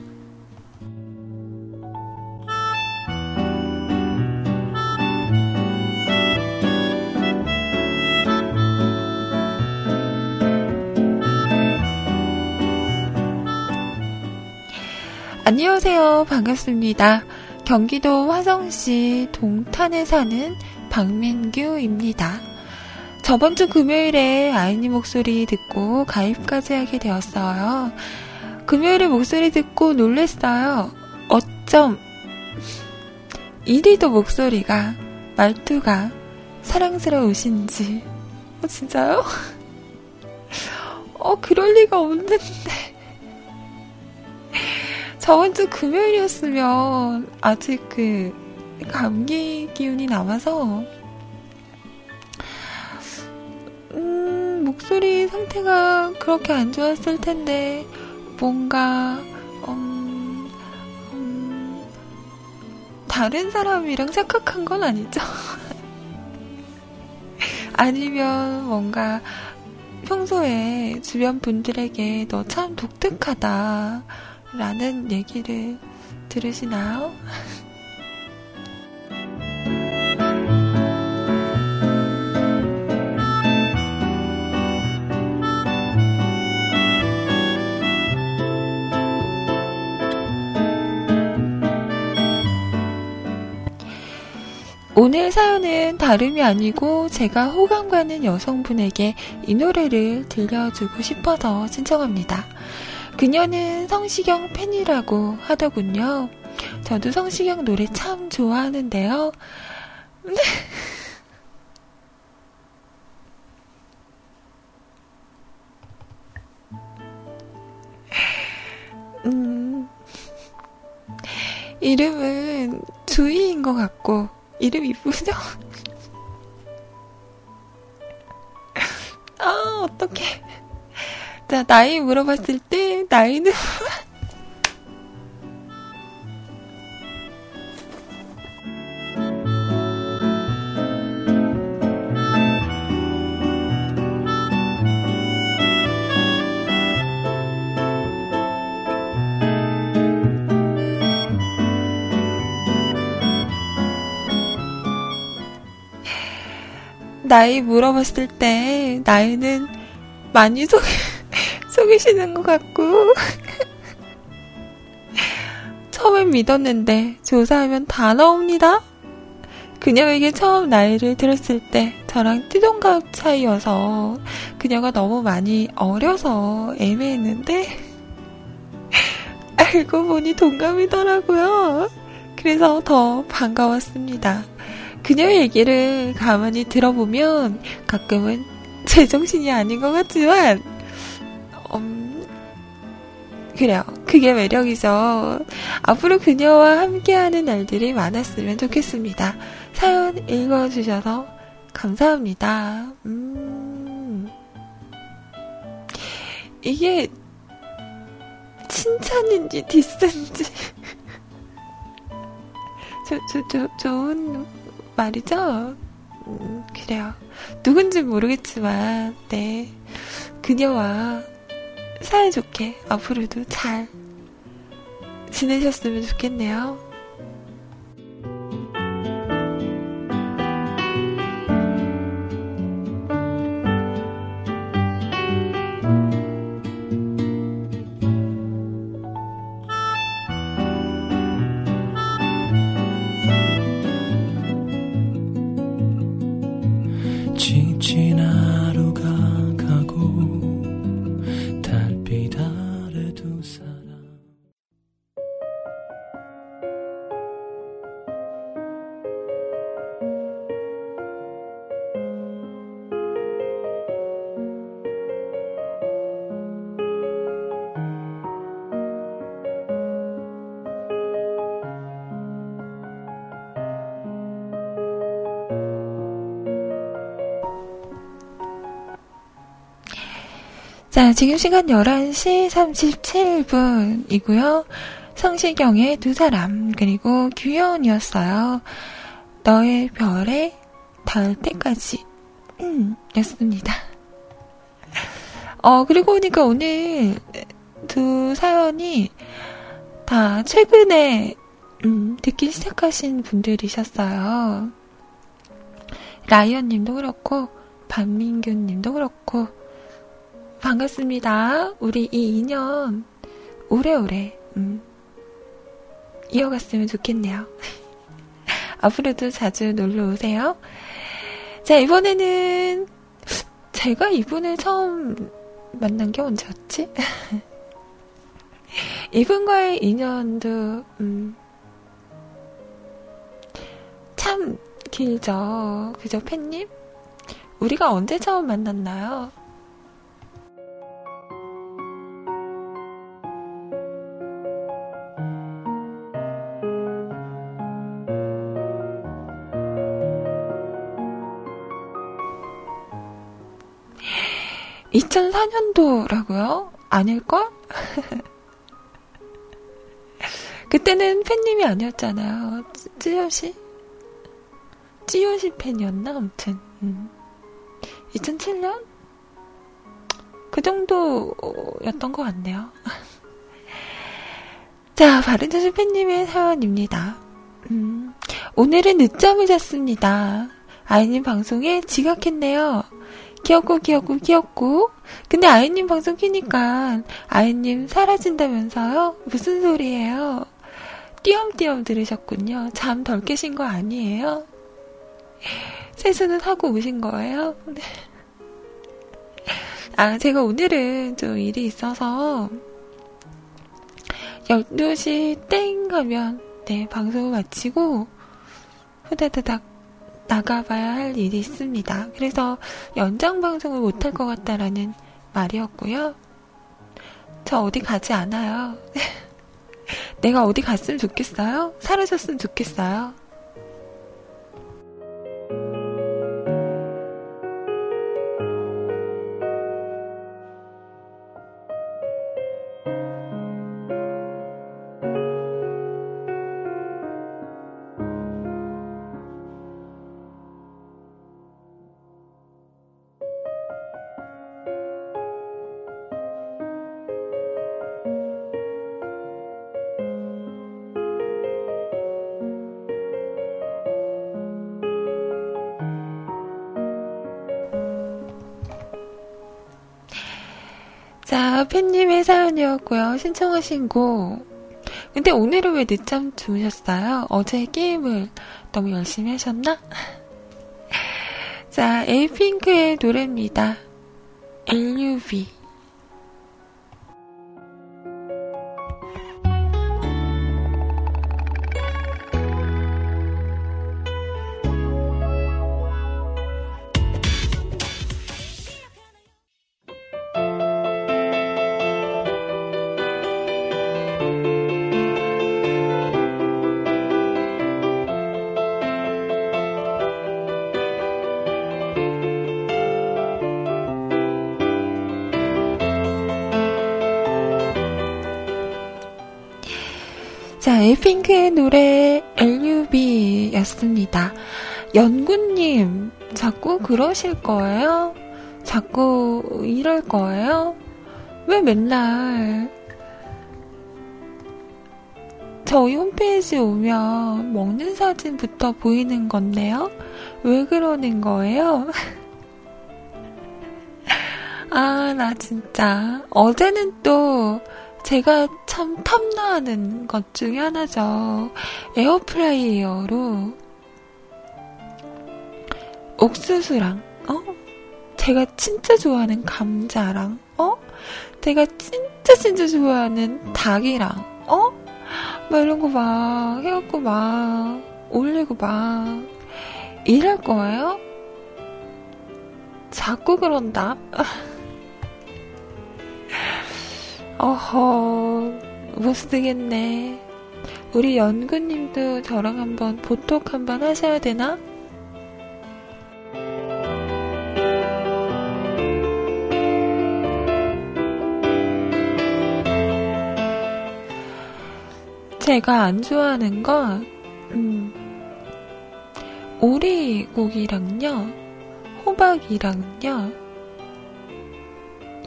안녕하세요. 반갑습니다. 경기도 화성시 동탄에 사는 박민규입니다. 저번 주 금요일에 아이니 목소리 듣고 가입까지 하게 되었어요. 금요일에 목소리 듣고 놀랬어요. 어쩜 이리도 목소리가 말투가 사랑스러우신지. 어, 진짜요? [laughs] 어, 그럴 리가 없는데. 저번 주 금요일이었으면 아직 그 감기 기운이 남아서 음, 목소리 상태가 그렇게 안 좋았을 텐데 뭔가 음, 음, 다른 사람이랑 착각한 건 아니죠? [laughs] 아니면 뭔가 평소에 주변 분들에게 너 참 독특하다 라는 얘기를 들으시나요? 오늘 사연은 다름이 아니고 제가 호감 가는 여성분에게 이 노래를 들려주고 싶어서 신청합니다. 그녀는 성시경 팬이라고 하더군요. 저도 성시경 노래 참 좋아하는데요. [laughs] 음, 이름은 주희인 것 같고, 이름 이쁘죠? [laughs] 아, 어떡해. 자, 나이 물어봤을 때, 나이는. 나이 물어봤을 때, 나이는 많이 속, 속이시는 것 같고. [laughs] 처음엔 믿었는데, 조사하면 다 나옵니다. 그녀에게 처음 나이를 들었을 때, 저랑 띠동갑 차이여서, 그녀가 너무 많이 어려서 애매했는데, [laughs] 알고 보니 동갑이더라고요. 그래서 더 반가웠습니다. 그녀의 얘기를 가만히 들어보면 가끔은 제정신이 아닌 것 같지만, 음, 그래요. 그게 매력이죠. 앞으로 그녀와 함께하는 날들이 많았으면 좋겠습니다. 사연 읽어주셔서 감사합니다. 음, 이게 칭찬인지 디스인지. [laughs] 저, 저, 저, 좋은 말이죠? 음, 그래요. 누군지 모르겠지만, 네. 그녀와 사이좋게 앞으로도 잘 지내셨으면 좋겠네요. 자, 지금 시간 11시 37분이고요. 성시경의 두 사람, 그리고 규현이었어요. 너의 별에 닿을 때까지, 음, 였습니다. 어, 그리고 보니까 오늘 두 사연이 다 최근에, 음, 듣기 시작하신 분들이셨어요. 라이언 님도 그렇고, 반민균 님도 그렇고, 반갑습니다. 우리 이 인연 오래오래 음, 이어갔으면 좋겠네요. [laughs] 앞으로도 자주 놀러 오세요. 자, 이번에는 제가 이분을 처음 만난 게 언제였지? [laughs] 이분과의 인연도 음, 참 길죠. 그죠, 팬님? 우리가 언제 처음 만났나요? (2004년도라고요) 아닐걸? [laughs] 그때는 팬님이 아니었잖아요. 찌요시? 찌요시 팬이었나? 아무튼. 음. 2007년? 그 정도였던 것 같네요. [laughs] 자, 바른자주 팬님의 사연입니다. 음, 오늘은 늦잠을 잤습니다. 아이님 방송에 지각했네요. 귀엽고 귀엽고 귀엽고. 근데 아이님 방송 키니까 아이님 사라진다면서요? 무슨 소리예요? 띄엄띄엄 들으셨군요. 잠 덜 깨신 거 아니에요? 세수는 하고 오신 거예요? 네. 아, 제가 오늘은 좀 일이 있어서 12시 땡 하면 네, 방송을 마치고 후다다닥 나가봐야 할 일이 있습니다. 그래서 연장 방송을 못할 것 같다라는 말이었고요. 저 어디 가지 않아요. [laughs] 내가 어디 갔으면 좋겠어요? 사라졌으면 좋겠어요. 사연이었고요. 신청하신 곡. 근데 오늘은 왜 늦잠 주무셨어요? 어제 게임을 너무 열심히 하셨나? [laughs] 자, 에이핑크의 노래입니다. LUV. 핑크의 노래 LUB였습니다. 연구님, 자꾸 그러실 거예요? 자꾸 이럴 거예요? 왜 맨날 저희 홈페이지 오면 먹는 사진부터 보이는 건데요? 왜 그러는 거예요? [laughs] 아, 나 진짜. 어제는 또 제가 참 탐나는 것 중에 하나죠. 에어프라이어로 옥수수랑, 어? 제가 진짜 좋아하는 감자랑, 어? 제가 진짜 진짜 좋아하는 닭이랑, 어? 막 이런 거 막 해갖고 막 올리고 막 이럴 거예요? 자꾸 그런다. [laughs] 어허, 못 쓰겠네. 우리 연구님도 저랑 한번 보톡 한번 하셔야 되나? 제가 안 좋아하는 건, 음, 오리고기랑요, 호박이랑요,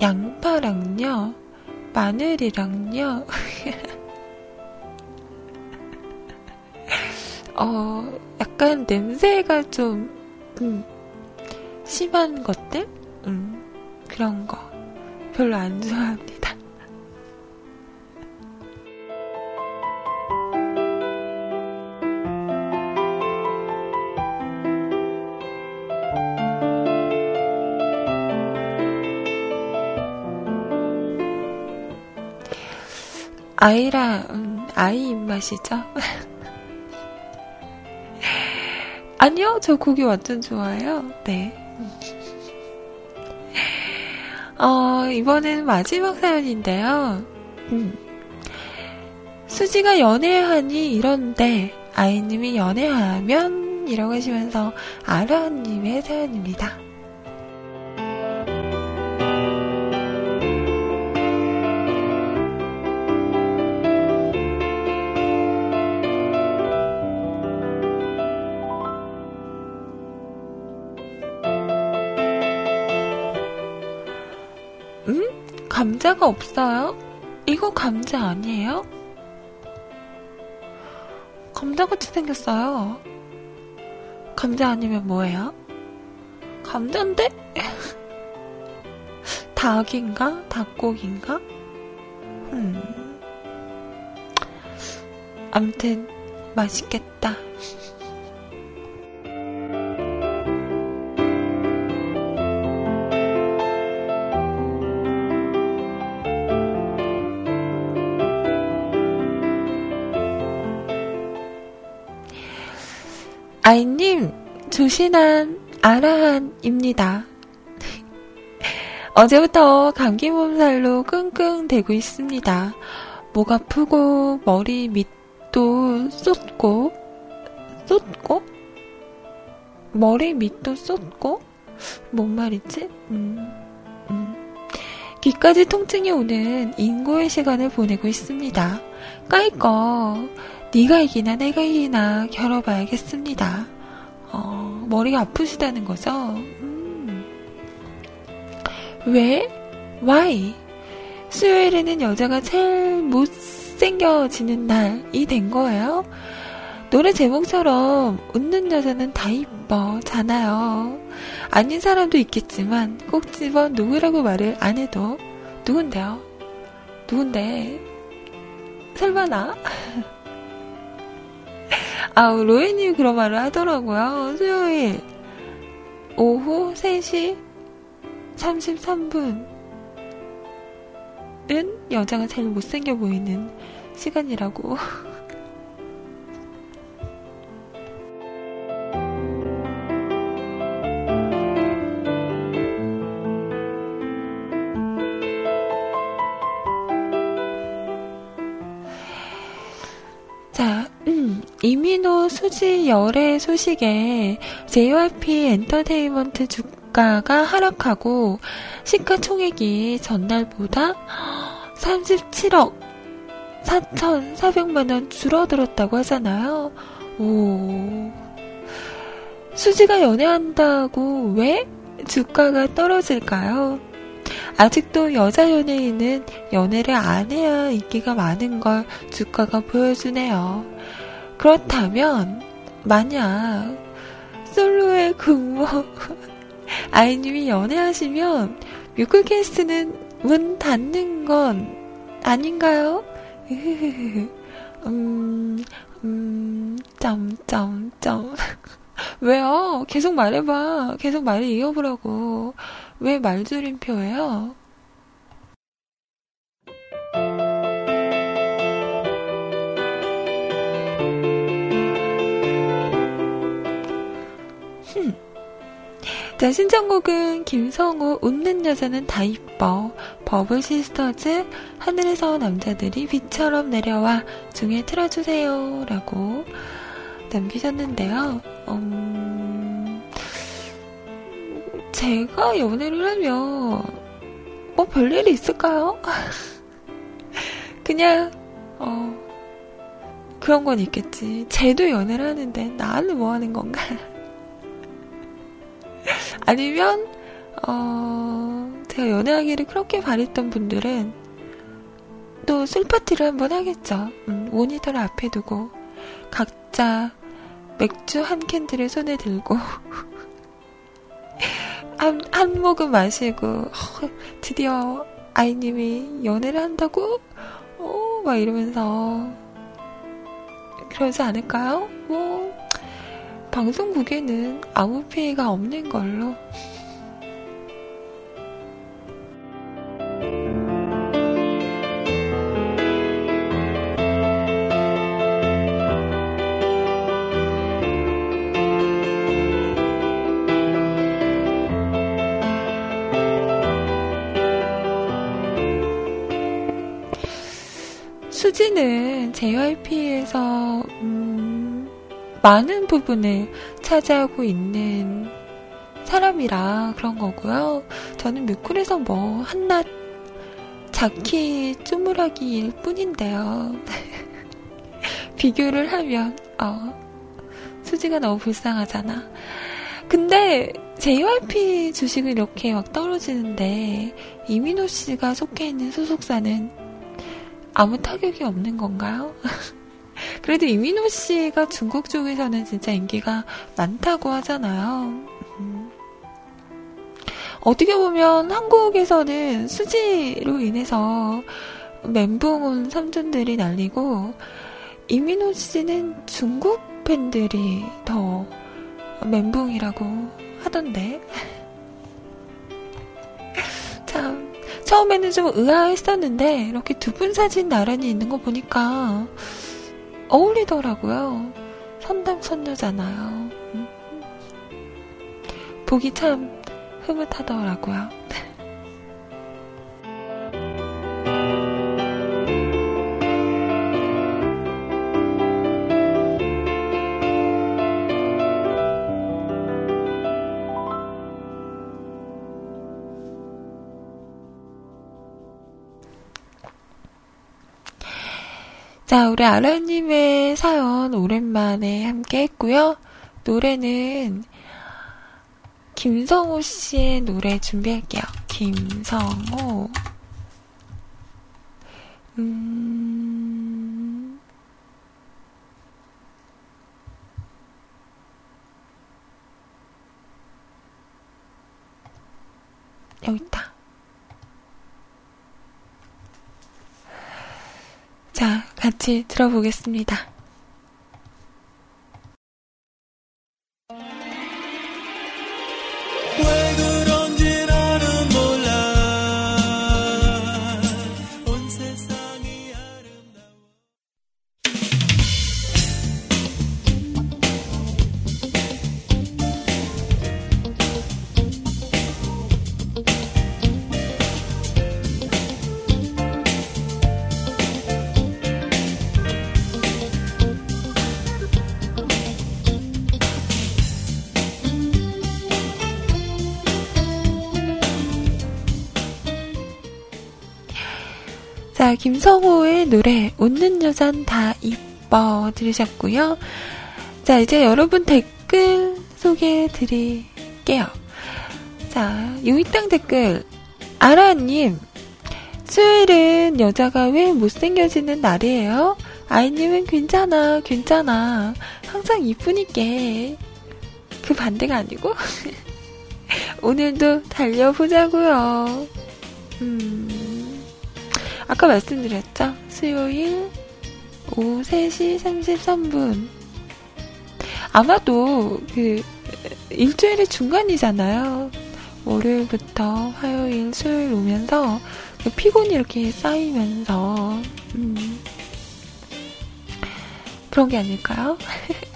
양파랑요, 마늘이랑요, [laughs] 어, 약간 냄새가 좀, 음, 심한 것들? 음, 그런 거. 별로 안 좋아합니다. 아이라, 음, 아이 입맛이죠? [laughs] 아니요, 저 고기 완전 좋아해요. 네. 어, 이번엔 마지막 사연인데요. 음. 수지가 연애하니 이런데, 아이님이 연애하면? 이라고 하시면서, 아라님의 사연입니다. 감자가 없어요? 이거 감자 아니에요? 감자같이 생겼어요. 감자 아니면 뭐예요? 감자인데? [laughs] 닭인가? 닭고기인가? 음. 암튼, 맛있겠다. 아이님, 조신한 아라한입니다. 어제부터 감기 몸살로 끙끙대고 있습니다. 목 아프고 머리 밑도 쏟고 쏟고 머리 밑도 쏟고 뭔 말이지? 음, 음. 귀까지 통증이 오는 인고의 시간을 보내고 있습니다. 까이꺼 네가 이기나 내가 이기나 겨뤄봐야겠습니다. 어, 머리가 아프시다는 거죠? 음. 왜? Why? 수요일에는 여자가 제일 못생겨지는 날이 된 거예요. 노래 제목처럼 웃는 여자는 다 이뻐잖아요. 아닌 사람도 있겠지만 꼭 집어 누구라고 말을 안 해도 누군데요? 누군데? 설마 나? [laughs] 아, 로에님이 그런 말을 하더라고요. 수요일 오후 3시 33분 은 여자가 제일 못생겨 보이는 시간이라고. [laughs] 이민호 수지 열애 소식에 JYP 엔터테인먼트 주가가 하락하고 시가총액이 전날보다 37억 4,400만원 줄어들었다고 하잖아요. 오. 수지가 연애한다고 왜 주가가 떨어질까요? 아직도 여자 연예인은 연애를 안 해야 인기가 많은 걸 주가가 보여주네요. 그렇다면, 만약, 솔로의 근무, 아이님이 연애하시면, 뮤클캐스트는 문 닫는 건 아닌가요? [laughs] 음, 음, 점점점. [laughs] 왜요? 계속 말해봐. 계속 말을 이어보라고. 왜 말줄임표예요? 자, 신청곡은 김성우 웃는 여자는 다 이뻐 버블 시스터즈 하늘에서 남자들이 비처럼 내려와 중에 틀어주세요 라고 남기셨는데요. 음, 제가 연애를 하면 뭐 별일이 있을까요? [laughs] 그냥 어 그런 건 있겠지. 쟤도 연애를 하는데 나는 뭐 하는 건가? [laughs] 아니면 어 제가 연애하기를 그렇게 바랬던 분들은 또 술파티를 한번 하겠죠. 음, 모니터를 앞에 두고 각자 맥주 한 캔들을 손에 들고 [laughs] 한, 한 모금 마시고 어, 드디어 아이님이 연애를 한다고? 어, 막 이러면서 그러지 않을까요? 뭐 방송국에는 아무 피해가 없는 걸로. 수지는 JYP에서 음, 많은 부분을 차지하고 있는 사람이라 그런 거고요. 저는 뮤클에서 뭐 한낱 자키 쪼무라기일 뿐인데요. [laughs] 비교를 하면 어, 수지가 너무 불쌍하잖아. 근데 JYP 주식은 이렇게 막 떨어지는데 이민호 씨가 속해 있는 소속사는 아무 타격이 없는 건가요? [laughs] 그래도 이민호 씨가 중국 쪽에서는 진짜 인기가 많다고 하잖아요. 음. 어떻게 보면 한국에서는 수지로 인해서 멘붕 온 삼촌들이 날리고 이민호 씨는 중국 팬들이 더 멘붕이라고 하던데. [laughs] 참, 처음에는 좀 의아했었는데, 이렇게 두 분 사진 나란히 있는 거 보니까 어울리더라고요. 선남선녀잖아요. 음. 보기 참 흐뭇하더라고요. 우리 아라님의 사연 오랜만에 함께 했고요. 노래는 김성호 씨의 노래 준비할게요. 김성호. 음... 여기 있다. 자, 같이 들어보겠습니다. 김성호의 노래, 웃는 여잔 다 이뻐 들으셨고요. 자, 이제 여러분 댓글 소개해 드릴게요. 자, 요이땅 댓글, 아라님, 수요일은 여자가 왜 못생겨지는 날이에요? 아이님은 괜찮아, 괜찮아. 항상 이쁘니까. 그 반대가 아니고? [laughs] 오늘도 달려보자고요. 음, 아까 말씀드렸죠? 수요일 오후 3시 33분. 아마도 그 일주일의 중간이잖아요. 월요일부터 화요일, 수요일 오면서 그 피곤이 이렇게 쌓이면서 음, 그런 게 아닐까요? [laughs]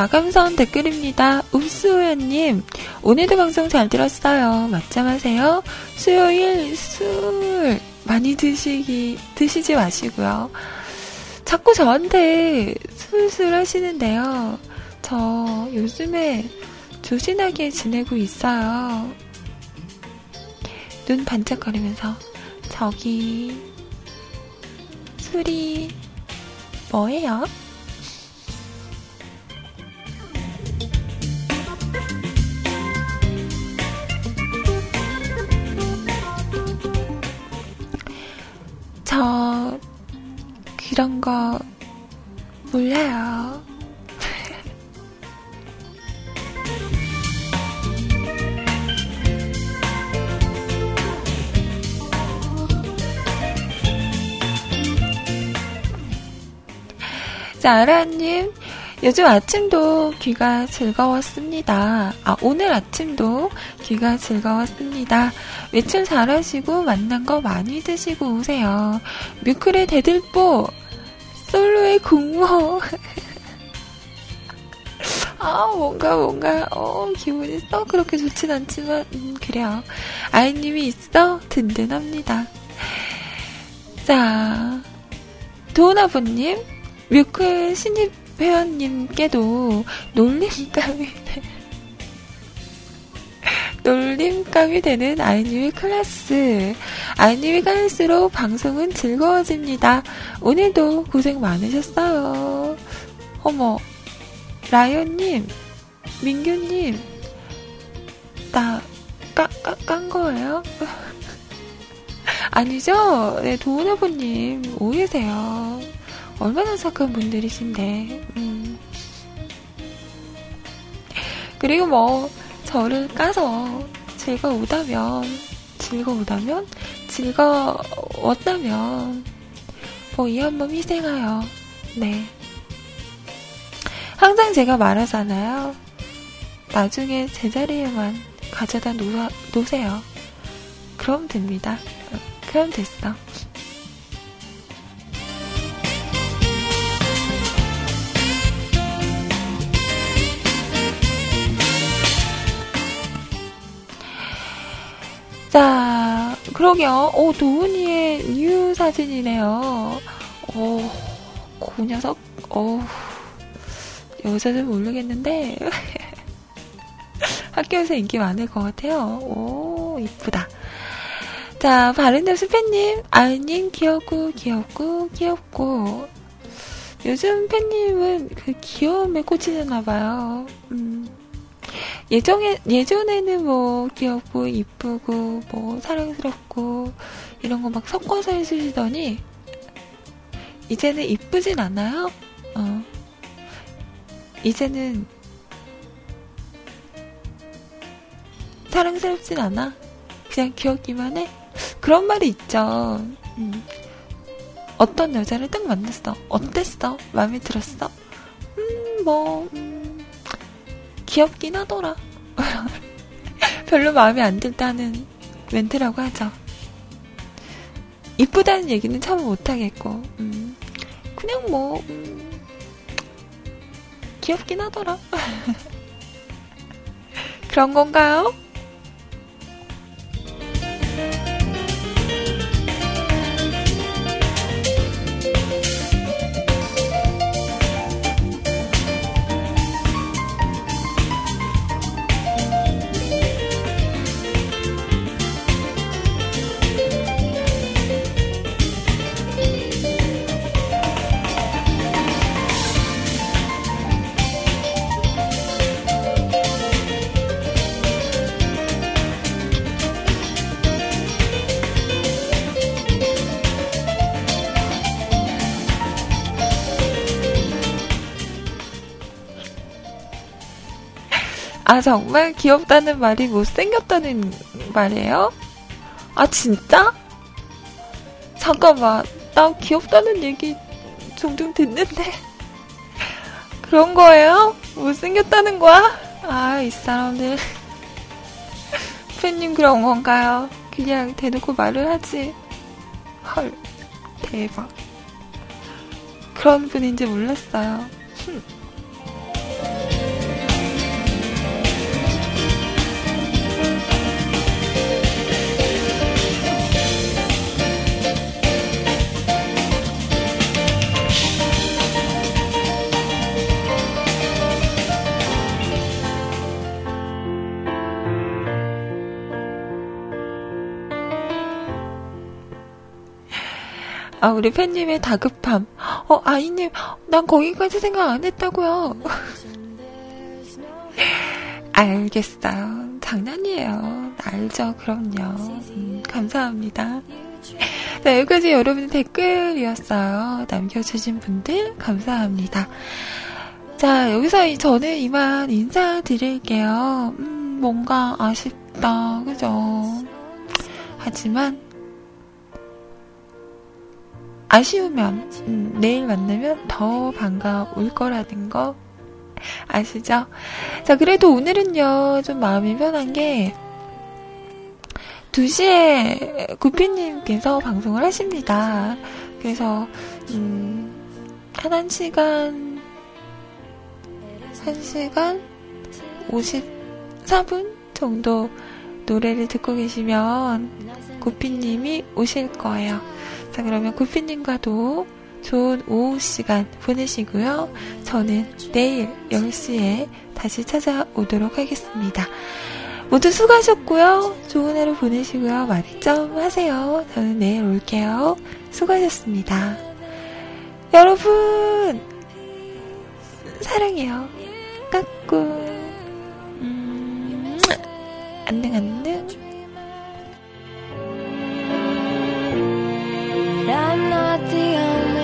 마감선 댓글입니다. 읍수연님, 오늘도 방송 잘 들었어요. 맞짱하세요. 수요일 술 많이 드시기, 드시지 마시고요. 자꾸 저한테 술술 하시는데요. 저 요즘에 조신하게 지내고 있어요. 눈 반짝거리면서, 저기, 술이 뭐예요? 저 그런 거 몰라요. [laughs] 자, 아라님, 요즘 아침도 귀가 즐거웠습니다. 아, 오늘 아침도 귀가 즐거웠습니다. 외출 잘하시고 만난 거 많이 드시고 오세요. 뮤클의 대들보, 솔로의 공모. [laughs] 아, 뭔가, 뭔가, 어, 기분이 썩 그렇게 좋진 않지만, 음, 그래요. 아이님이 있어 든든합니다. 자, 도은아버님, 뮤클 신입 회원님께도 놀림감이 놀림감이 되는 아이님의 클래스. 아이님이 갈수록 방송은 즐거워집니다. 오늘도 고생 많으셨어요. 어머, 라이언님, 민규님, 나, 까, 까, 깐 거예요? [laughs] 아니죠? 네, 도은아버님, 오해세요. 얼마나 착한 분들이신데, 음. 그리고 뭐, 저를 까서 즐거우다면, 즐거우다면, 즐거웠다면, 뭐, 이한몸 희생하여, 네. 항상 제가 말하잖아요. 나중에 제자리에만 가져다 놓, 놓으세요. 그럼 됩니다. 어, 그럼 됐어. 자, 그러게요. 오, 도훈이의 new 사진이네요. 오, 그 녀석, 오, 여자들 모르겠는데, [laughs] 학교에서 인기 많을 것 같아요. 오, 이쁘다. 자, 바른데 수팬님, 아이님 귀엽고, 귀엽고, 귀엽고. 요즘 팬님은 그 귀여움에 꽂히셨나봐요. 음. 예전에, 예전에는 뭐, 귀엽고, 이쁘고, 뭐, 사랑스럽고, 이런 거 막 섞어서 해주시더니, 이제는 이쁘진 않아요? 어. 이제는, 사랑스럽진 않아? 그냥 귀엽기만 해? 그런 말이 있죠. 음. 어떤 여자를 딱 만났어. 어땠어? 마음에 들었어? 음, 뭐, 음, 귀엽긴 하더라. [laughs] 별로 마음에 안 든다는 멘트라고 하죠. 이쁘다는 얘기는 참 못하겠고, 음, 그냥 뭐, 음, 귀엽긴 하더라. [laughs] 그런 건가요? 아, 정말 귀엽다는 말이 못생겼다는 말이에요? 아, 진짜? 잠깐만. 나 귀엽다는 얘기 종종 듣는데. [laughs] 그런 거예요? 못생겼다는 거야? 아, 이 사람들. [laughs] 팬님 그런 건가요? 그냥 대놓고 말을 하지. 헐, 대박. 그런 분인지 몰랐어요. 흠. 아, 우리 팬님의 다급함. 어, 아이님, 난 거기까지 생각 안 했다고요. [laughs] 알겠어요. 장난이에요. 알죠, 그럼요. 음, 감사합니다. 자, [laughs] 여기까지 여러분의 댓글이었어요. 남겨주신 분들, 감사합니다. 자, 여기서 저는 이만 인사드릴게요. 음, 뭔가 아쉽다, 그죠? 하지만, 아쉬우면 음, 내일 만나면 더 반가울 거라는 거 아시죠? 자 그래도 오늘은요 좀 마음이 편한 게 2시에 구피님께서 방송을 하십니다. 그래서 음, 한 1시간 1시간 54분 정도 노래를 듣고 계시면 구피님이 오실 거예요. 자, 그러면 구피님과도 좋은 오후 시간 보내시고요. 저는 내일 10시에 다시 찾아오도록 하겠습니다. 모두 수고하셨고요. 좋은 하루 보내시고요. 많이 점 하세요. 저는 내일 올게요. 수고하셨습니다. 여러분, 사랑해요. 까꿍. 음, 안녕, 안녕. I'm not the only